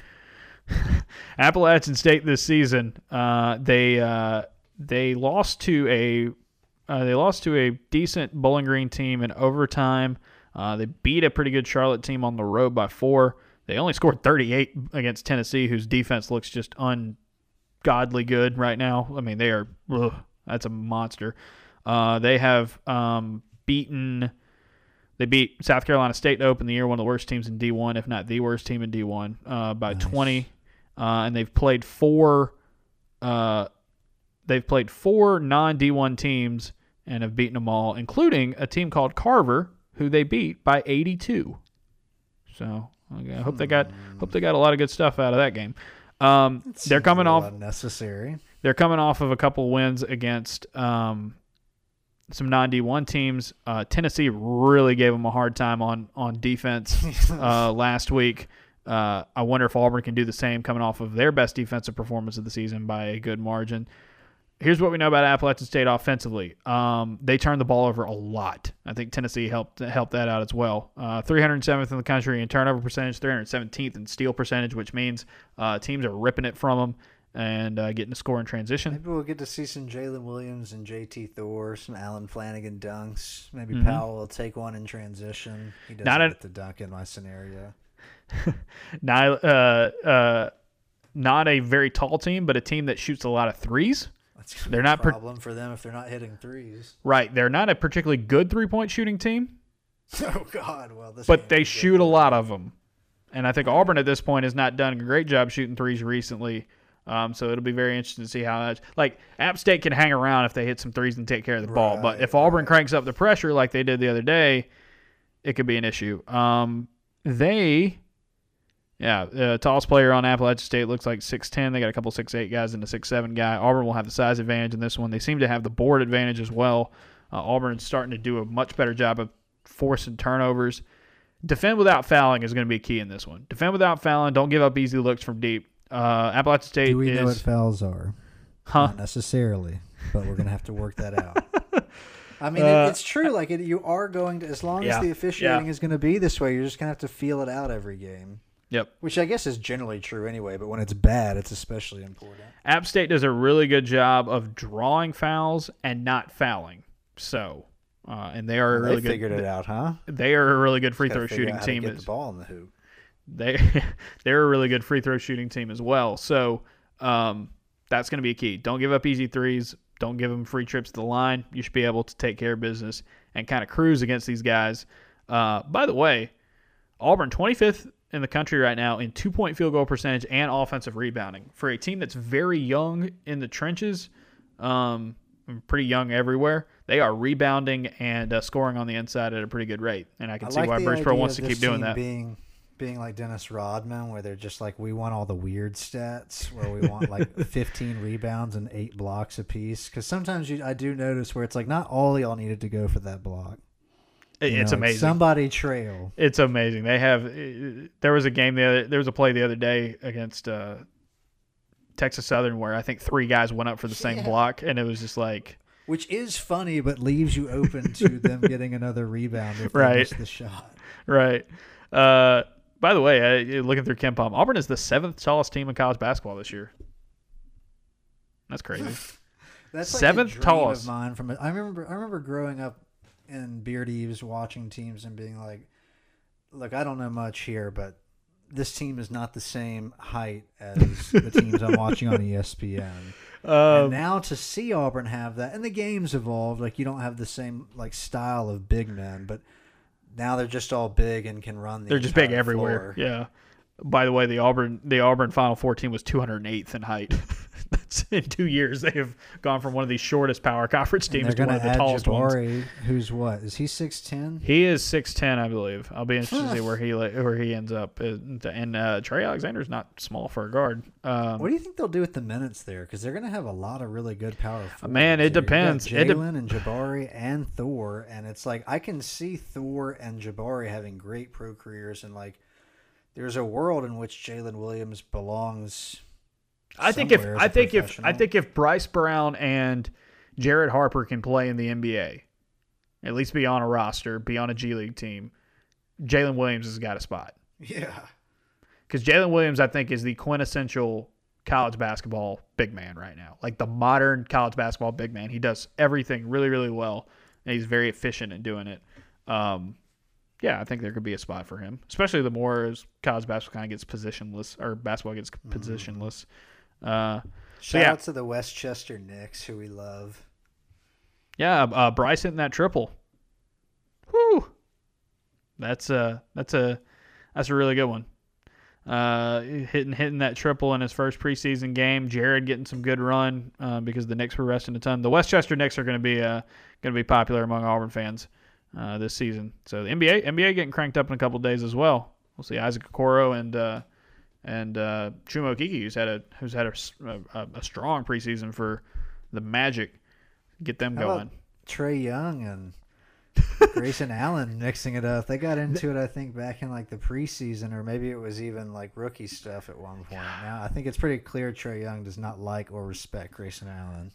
Appalachian State this season, uh, they uh, they lost to a uh, they lost to a decent Bowling Green team in overtime. Uh, they beat a pretty good Charlotte team on the road by four. They only scored 38 against Tennessee, whose defense looks just ungodly good right now. I mean, they are ugh, that's a monster. Uh, they have um, beaten. They beat South Carolina State to open the year, one of the worst teams in D1, if not the worst team in D1, uh, by Nice. 20. Uh, and they've played four. Uh, they've played four non D1 teams and have beaten them all, including a team called Carver, who they beat by 82. So I hope they got hope they got a lot of good stuff out of that game. Um, they're coming off little unnecessary. they're coming off of a couple wins against um, some non D1 teams. Uh, Tennessee really gave them a hard time on on defense uh, last week. Uh, I wonder if Auburn can do the same coming off of their best defensive performance of the season by a good margin. Here's what we know about Appalachian State offensively. Um, they turn the ball over a lot. I think Tennessee helped helped that out as well. Uh, 307th in the country in turnover percentage, 317th in steal percentage, which means uh, teams are ripping it from them and uh, getting to score in transition. Maybe we'll get to see some Jaylin Williams and JT Thor, some Allen Flanagan dunks. Maybe Mhm. Powell will take one in transition. He doesn't Not a- get the dunk in my scenario. not uh, uh, not a very tall team, but a team that shoots a lot of threes. That's gonna They're be a not per- problem for them if they're not hitting threes. Right, they're not a particularly good three point shooting team, Oh God! Well, this but they shoot a lot of them. And I think Auburn at this point has not done a great job shooting threes recently. Um, so it'll be very interesting to see how that. Like App State can hang around if they hit some threes and take care of the ball, but if Auburn right. cranks up the pressure like they did the other day, it could be an issue. Um, they, yeah, the tallest player on Appalachian State looks like six ten. They got a couple six eight guys and a six seven guy. Auburn will have the size advantage in this one. They seem to have the board advantage as well. Uh, Auburn's starting to do a much better job of forcing turnovers. Defend without fouling is going to be key in this one. Defend without fouling. Don't give up easy looks from deep. Uh, Appalachian State Do we is know what fouls are? huh? Not necessarily, but we're gonna have to work that out. I mean, Uh, it, it's true. Like it, you are going to, as long Yeah, as the officiating yeah. is going to be this way, you're just gonna have to feel it out every game. Yep. Which I guess is generally true anyway, but when it's bad, it's especially important. App State does a really good job of drawing fouls and not fouling. So, uh, and they are a really they good. figured it out, huh? They are a really good free throw shooting out how to team. Get the ball in the hoop. they they're a really good free throw shooting team as well. So um, that's going to be a key. Don't give up easy threes. Don't give them free trips to the line. You should be able to take care of business and kind of cruise against these guys. Uh, by the way, Auburn 25th in the country right now in two point field goal percentage and offensive rebounding for a team that's very young in the trenches. Um, pretty young everywhere. They are rebounding and uh, scoring on the inside at a pretty good rate, and I can I see like why Bruce Pearl wants to keep doing that. Being being like Dennis Rodman, where they're just like we want all the weird stats, where we want like 15 rebounds and eight blocks apiece. Because sometimes you, I do notice where it's like not all y'all needed to go for that block. You it's know, amazing. Somebody trail. It's amazing. They have. There was a game the other. There was a play the other day against uh, Texas Southern where I think three guys went up for the same block, and it was just like, Which is funny, but leaves you open to them getting another rebound if they Right. miss the shot. right. Uh, by the way, uh, looking through KenPom, Auburn is the seventh tallest team in college basketball this year. That's crazy. That's like Seventh tallest. of mine. From I remember, I remember growing up in Beard Eves, watching teams and being like, "Look, I don't know much here, but this team is not the same height as the teams I'm watching on ESPN." and Um, now to see Auburn have that, and the game's evolved. Like you don't have the same like style of big men, but now they're just all big and can run. The they're just big everywhere. floor. Yeah. By the way, the Auburn the Auburn Final Four team was 208th in height. That's in two years they have gone from one of the shortest power conference teams to one of the tallest ones. Who's what? Is he six ten? He is six ten, I believe. I'll be interested to see where he where he ends up. And and, uh, Trey Alexander's not small for a guard. Um, What do you think they'll do with the minutes there? Because they're going to have a lot of really good power. Man, it there. Depends. It de- Jaylin and Jabari and Thor, and it's like I can see Thor and Jabari having great pro careers, and like there's a world in which Jaylin Williams belongs. I think if I think if I think if Bryce Brown and Jared Harper can play in the NBA, at least be on a roster, be on a G League team, Jaylin Williams has got a spot. Yeah, Because Jaylin Williams, I think, is the quintessential college basketball big man right now. Like the modern college basketball big man. He does everything really, really well, and he's very efficient in doing it. Um, yeah, I think there could be a spot for him, especially the more as college basketball kind of gets positionless or basketball gets positionless. Uh, shout yeah. out to the Westchester Knicks, who we love. yeah, uh, Bryce hitting that triple. Whew. That's a that's a that's a really good one. Uh, hitting hitting that triple in his first preseason game. Jared getting some good run uh, because the Knicks were resting a ton. The Westchester Knicks are going to be uh, going to be popular among Auburn fans uh, this season. So the NBA NBA getting cranked up in a couple days as well. We'll see Isaac Okoro and uh, and uh, Chuma Okeke, who's had a who's had a, a- a strong preseason for the Magic. Get them How going. Trae Young and Grayson Allen mixing it up. They got into it, I think, back in like the preseason, or maybe it was even like rookie stuff at one point. Now I think it's pretty clear Trae Young does not like or respect Grayson Allen.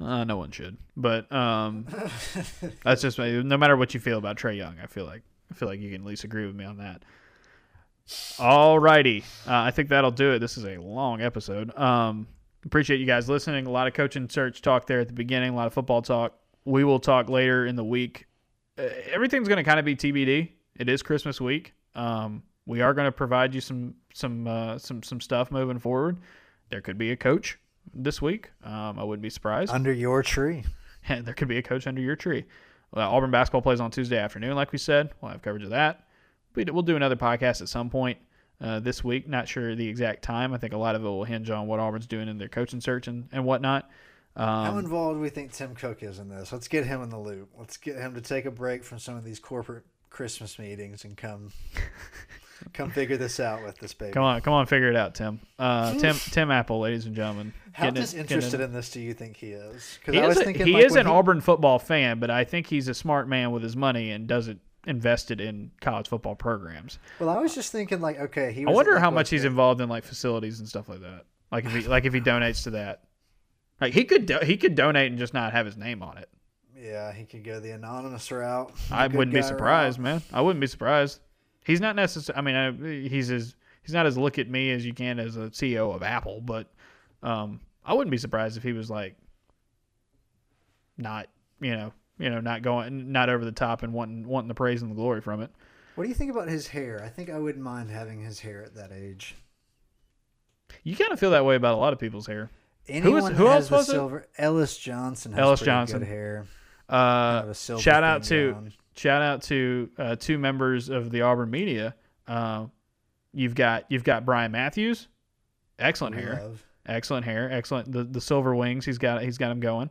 Uh, no one should, but um, that's just no matter what you feel about Trae Young. I feel like I feel like you can at least agree with me on that. Alrighty, uh, I think that'll do it. This is a long episode. Um, appreciate you guys listening. A lot of coaching search talk there at the beginning. A lot of football talk. We will talk later in the week. Uh, everything's going to kind of be TBD. It is Christmas week. Um, we are going to provide you some some uh, some some stuff moving forward. There could be a coach this week. Um, I wouldn't be surprised. Under your tree. there could be a coach under your tree. Well, Auburn basketball plays on Tuesday afternoon, like we said. We'll have coverage of that. We- We'll do another podcast at some point uh, this week. Not sure the exact time. I think a lot of it will hinge on what Auburn's doing in their coaching search and, and whatnot. How Um, involved do we think Tim Cook is in this? Let's get him in the loop. Let's get him to take a break from some of these corporate Christmas meetings and come come figure this out with this baby. come on, come on, figure it out, Tim. Uh, Tim, Tim Apple, ladies and gentlemen. How disinterested it- in this do you think he is? Because He I was a- thinking he like, is an Auburn football fan, but I think he's a smart man with his money and doesn't invest it in college football programs. Well, I was just thinking like, okay, he. I wonder how much he's involved in like facilities and stuff like that. Like if he like if he donates to that, like he could do, he could donate and just not have his name on it. Yeah, he could go the anonymous route. the I wouldn't be surprised, route. man. I wouldn't be surprised. He's not necessarily. I mean, I, he's as he's not as look at me as you can as a CEO of Apple, but um, I wouldn't be surprised if he was like not you know you know not going not over the top and wanting wanting the praise and the glory from it. What do you think about his hair? I think I wouldn't mind having his hair at that age. You kind of feel that way about a lot of people's hair. Anyone who has else the was it? silver Ellis Johnson has Ellis Johnson. good hair. Uh, shout out to going. shout out to uh, two members of the Auburn media. Uh, you've got you've got Brian Matthews, excellent hair, excellent hair, excellent the the silver wings. He's got he's got him going,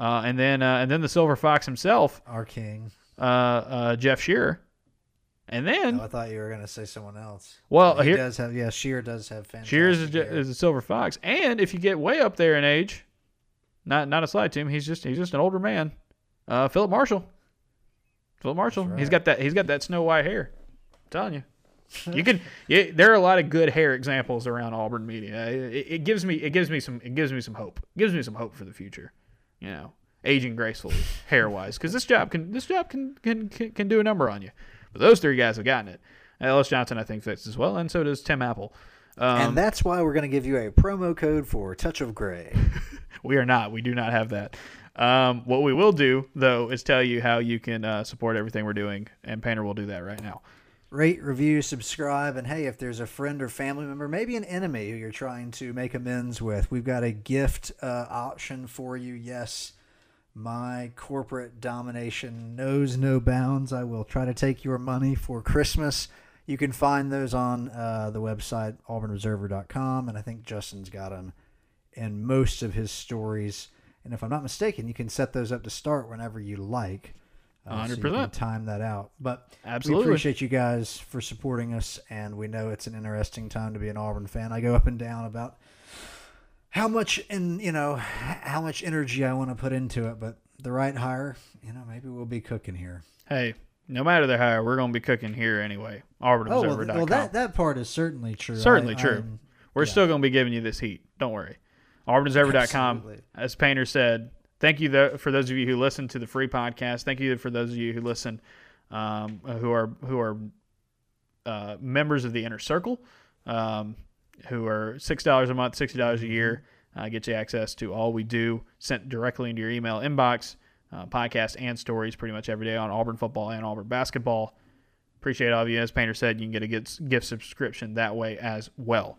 uh, and then uh, and then the silver fox himself, Our king. uh, uh, Jeff Shearer, and then Oh, I thought you were going to say someone else. well he here does have. Yeah, Shear does have fantastic. Shears is, is a silver fox, and if you get way up there in age, not not a slide to him, he's just he's just an older man. Uh, Phillip Marshall, Phillip Marshall, That's he's right. got that he's got that Snow White hair. I'm telling you, you can. Yeah, there are a lot of good hair examples around Auburn media. It, it gives me it gives me some it gives me some hope. It gives me some hope for the future. You know, aging gracefully, hair wise, because this job can this job can, can can can do a number on you. But those three guys have gotten it. Ellis Johnson, I think, fits as well, and so does Tim Apple. Um, and that's why we're going to give you a promo code for Touch of Gray. We are not. We do not have that. Um, what we will do, though, is tell you how you can uh, support everything we're doing, and Painter will do that right now. Rate, review, subscribe, and hey, if there's a friend or family member, maybe an enemy who you're trying to make amends with, we've got a gift uh, option for you. Yes, my corporate domination knows no bounds. I will try to take your money for Christmas. You can find those on uh, the website auburnobserver.com, and I think Justin's got them in most of his stories. And if I'm not mistaken, you can set those up to start whenever you like. Uh, so you can 100%. time that out. But Absolutely. we appreciate you guys for supporting us, and we know it's an interesting time to be an Auburn fan. I go up and down about how much in you know how much energy I want to put into it, but the right hire, you know, maybe we'll be cooking here. Hey, no matter the hire, we're going to be cooking here anyway. Oh well, well that that part is certainly true. Certainly I- true. I'm- we're yeah. still going to be giving you this heat. Don't worry. AuburnObserver.com. Absolutely. As Painter said, thank you for those of you who listen to the free podcast. Thank you for those of you who listen, um, who are who are uh, members of the inner circle, um, who are six dollars a month, sixty dollars a year, uh, get you access to all we do sent directly into your email inbox, uh, podcast and stories pretty much every day on Auburn football and Auburn basketball. Appreciate all of you. As Painter said, you can get a gift subscription that way as well.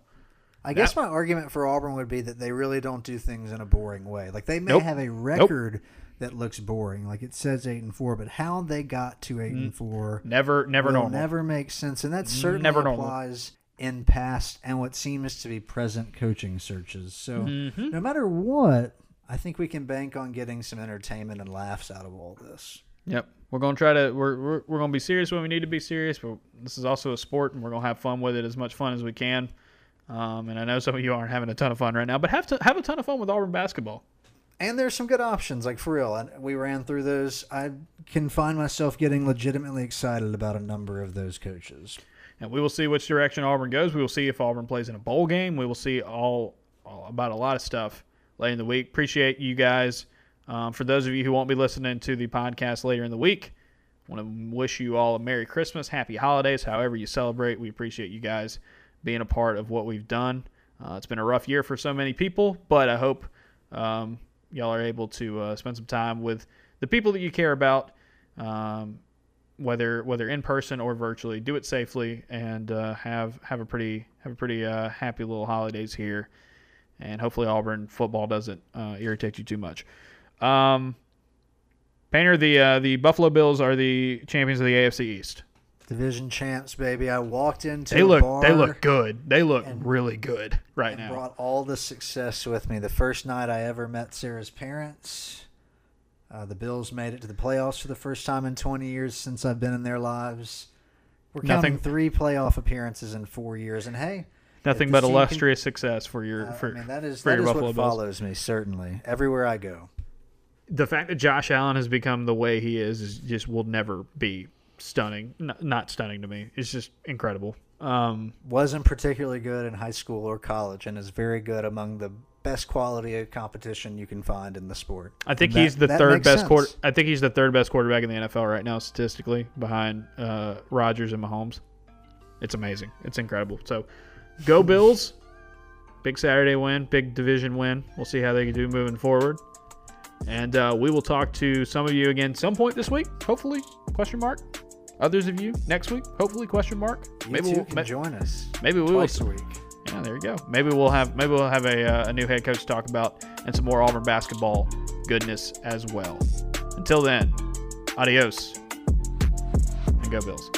I guess my argument for Auburn would be that they really don't do things in a boring way. Like they may Nope. have a record that looks boring, like it says eight and four, but how they got to eight and four Never, never normal. never make sense, and that certainly Never normal. applies in past and what seems to be present coaching searches. So Mm-hmm. no matter what, I think we can bank on getting some entertainment and laughs out of all this. Yep. We're gonna try to we're we're, we're gonna be serious when we need to be serious, but this is also a sport, and we're gonna have fun with it as much fun as we can. Um, and I know some of you aren't having a ton of fun right now, but have to have a ton of fun with Auburn basketball. And there's some good options, like for real. And we ran through those. I can find myself getting legitimately excited about a number of those coaches. And we will see which direction Auburn goes. We will see if Auburn plays in a bowl game. We will see all, all about a lot of stuff later in the week. Appreciate you guys. Um, for those of you who won't be listening to the podcast later in the week, want to wish you all a Merry Christmas, Happy Holidays, however you celebrate. We appreciate you guys being a part of what we've done. Uh, it's been a rough year for so many people, but I hope um, y'all are able to uh, spend some time with the people that you care about. Um, whether whether in person or virtually. Do it safely and uh, have have a pretty have a pretty uh, happy little holidays here, and hopefully Auburn football doesn't uh, irritate you too much. Um, Painter, the uh, the Buffalo Bills are the champions of the AFC East. Division champs, baby. I walked into They a look they look good. They look and- really good right and now. brought all the success with me. The first night I ever met Sarah's parents, uh, the Bills made it to the playoffs for the first time in 20 years since I've been in their lives. We're counting Nothing- three playoff appearances in four years, and hey, Nothing but team can- illustrious success for your uh, for, I mean that is that is what Bills. follows me certainly everywhere I go. the fact that Josh Allen has become the way he is is just will never be stunning. N- not stunning to me. It's just incredible. Um, Wasn't particularly good in high school or college, and is very good among the best quality of competition you can find in the sport. I think And he's the third best sense. quarter. I think he's the third best quarterback in the NFL right now statistically, behind uh, Rodgers and Mahomes. It's amazing. It's incredible. So, go Bills! Big Saturday win, big division win. We'll see how they do moving forward. And uh, we will talk to some of you again some point this week, hopefully. Question mark. Others of you next week, hopefully. Question mark. You maybe we'll, can ma- join us maybe we will. twice a week. Yeah, there you go. Maybe we'll have maybe we'll have a, uh, a new head coach to talk about and some more Auburn basketball goodness as well. Until then, adios and go Bills.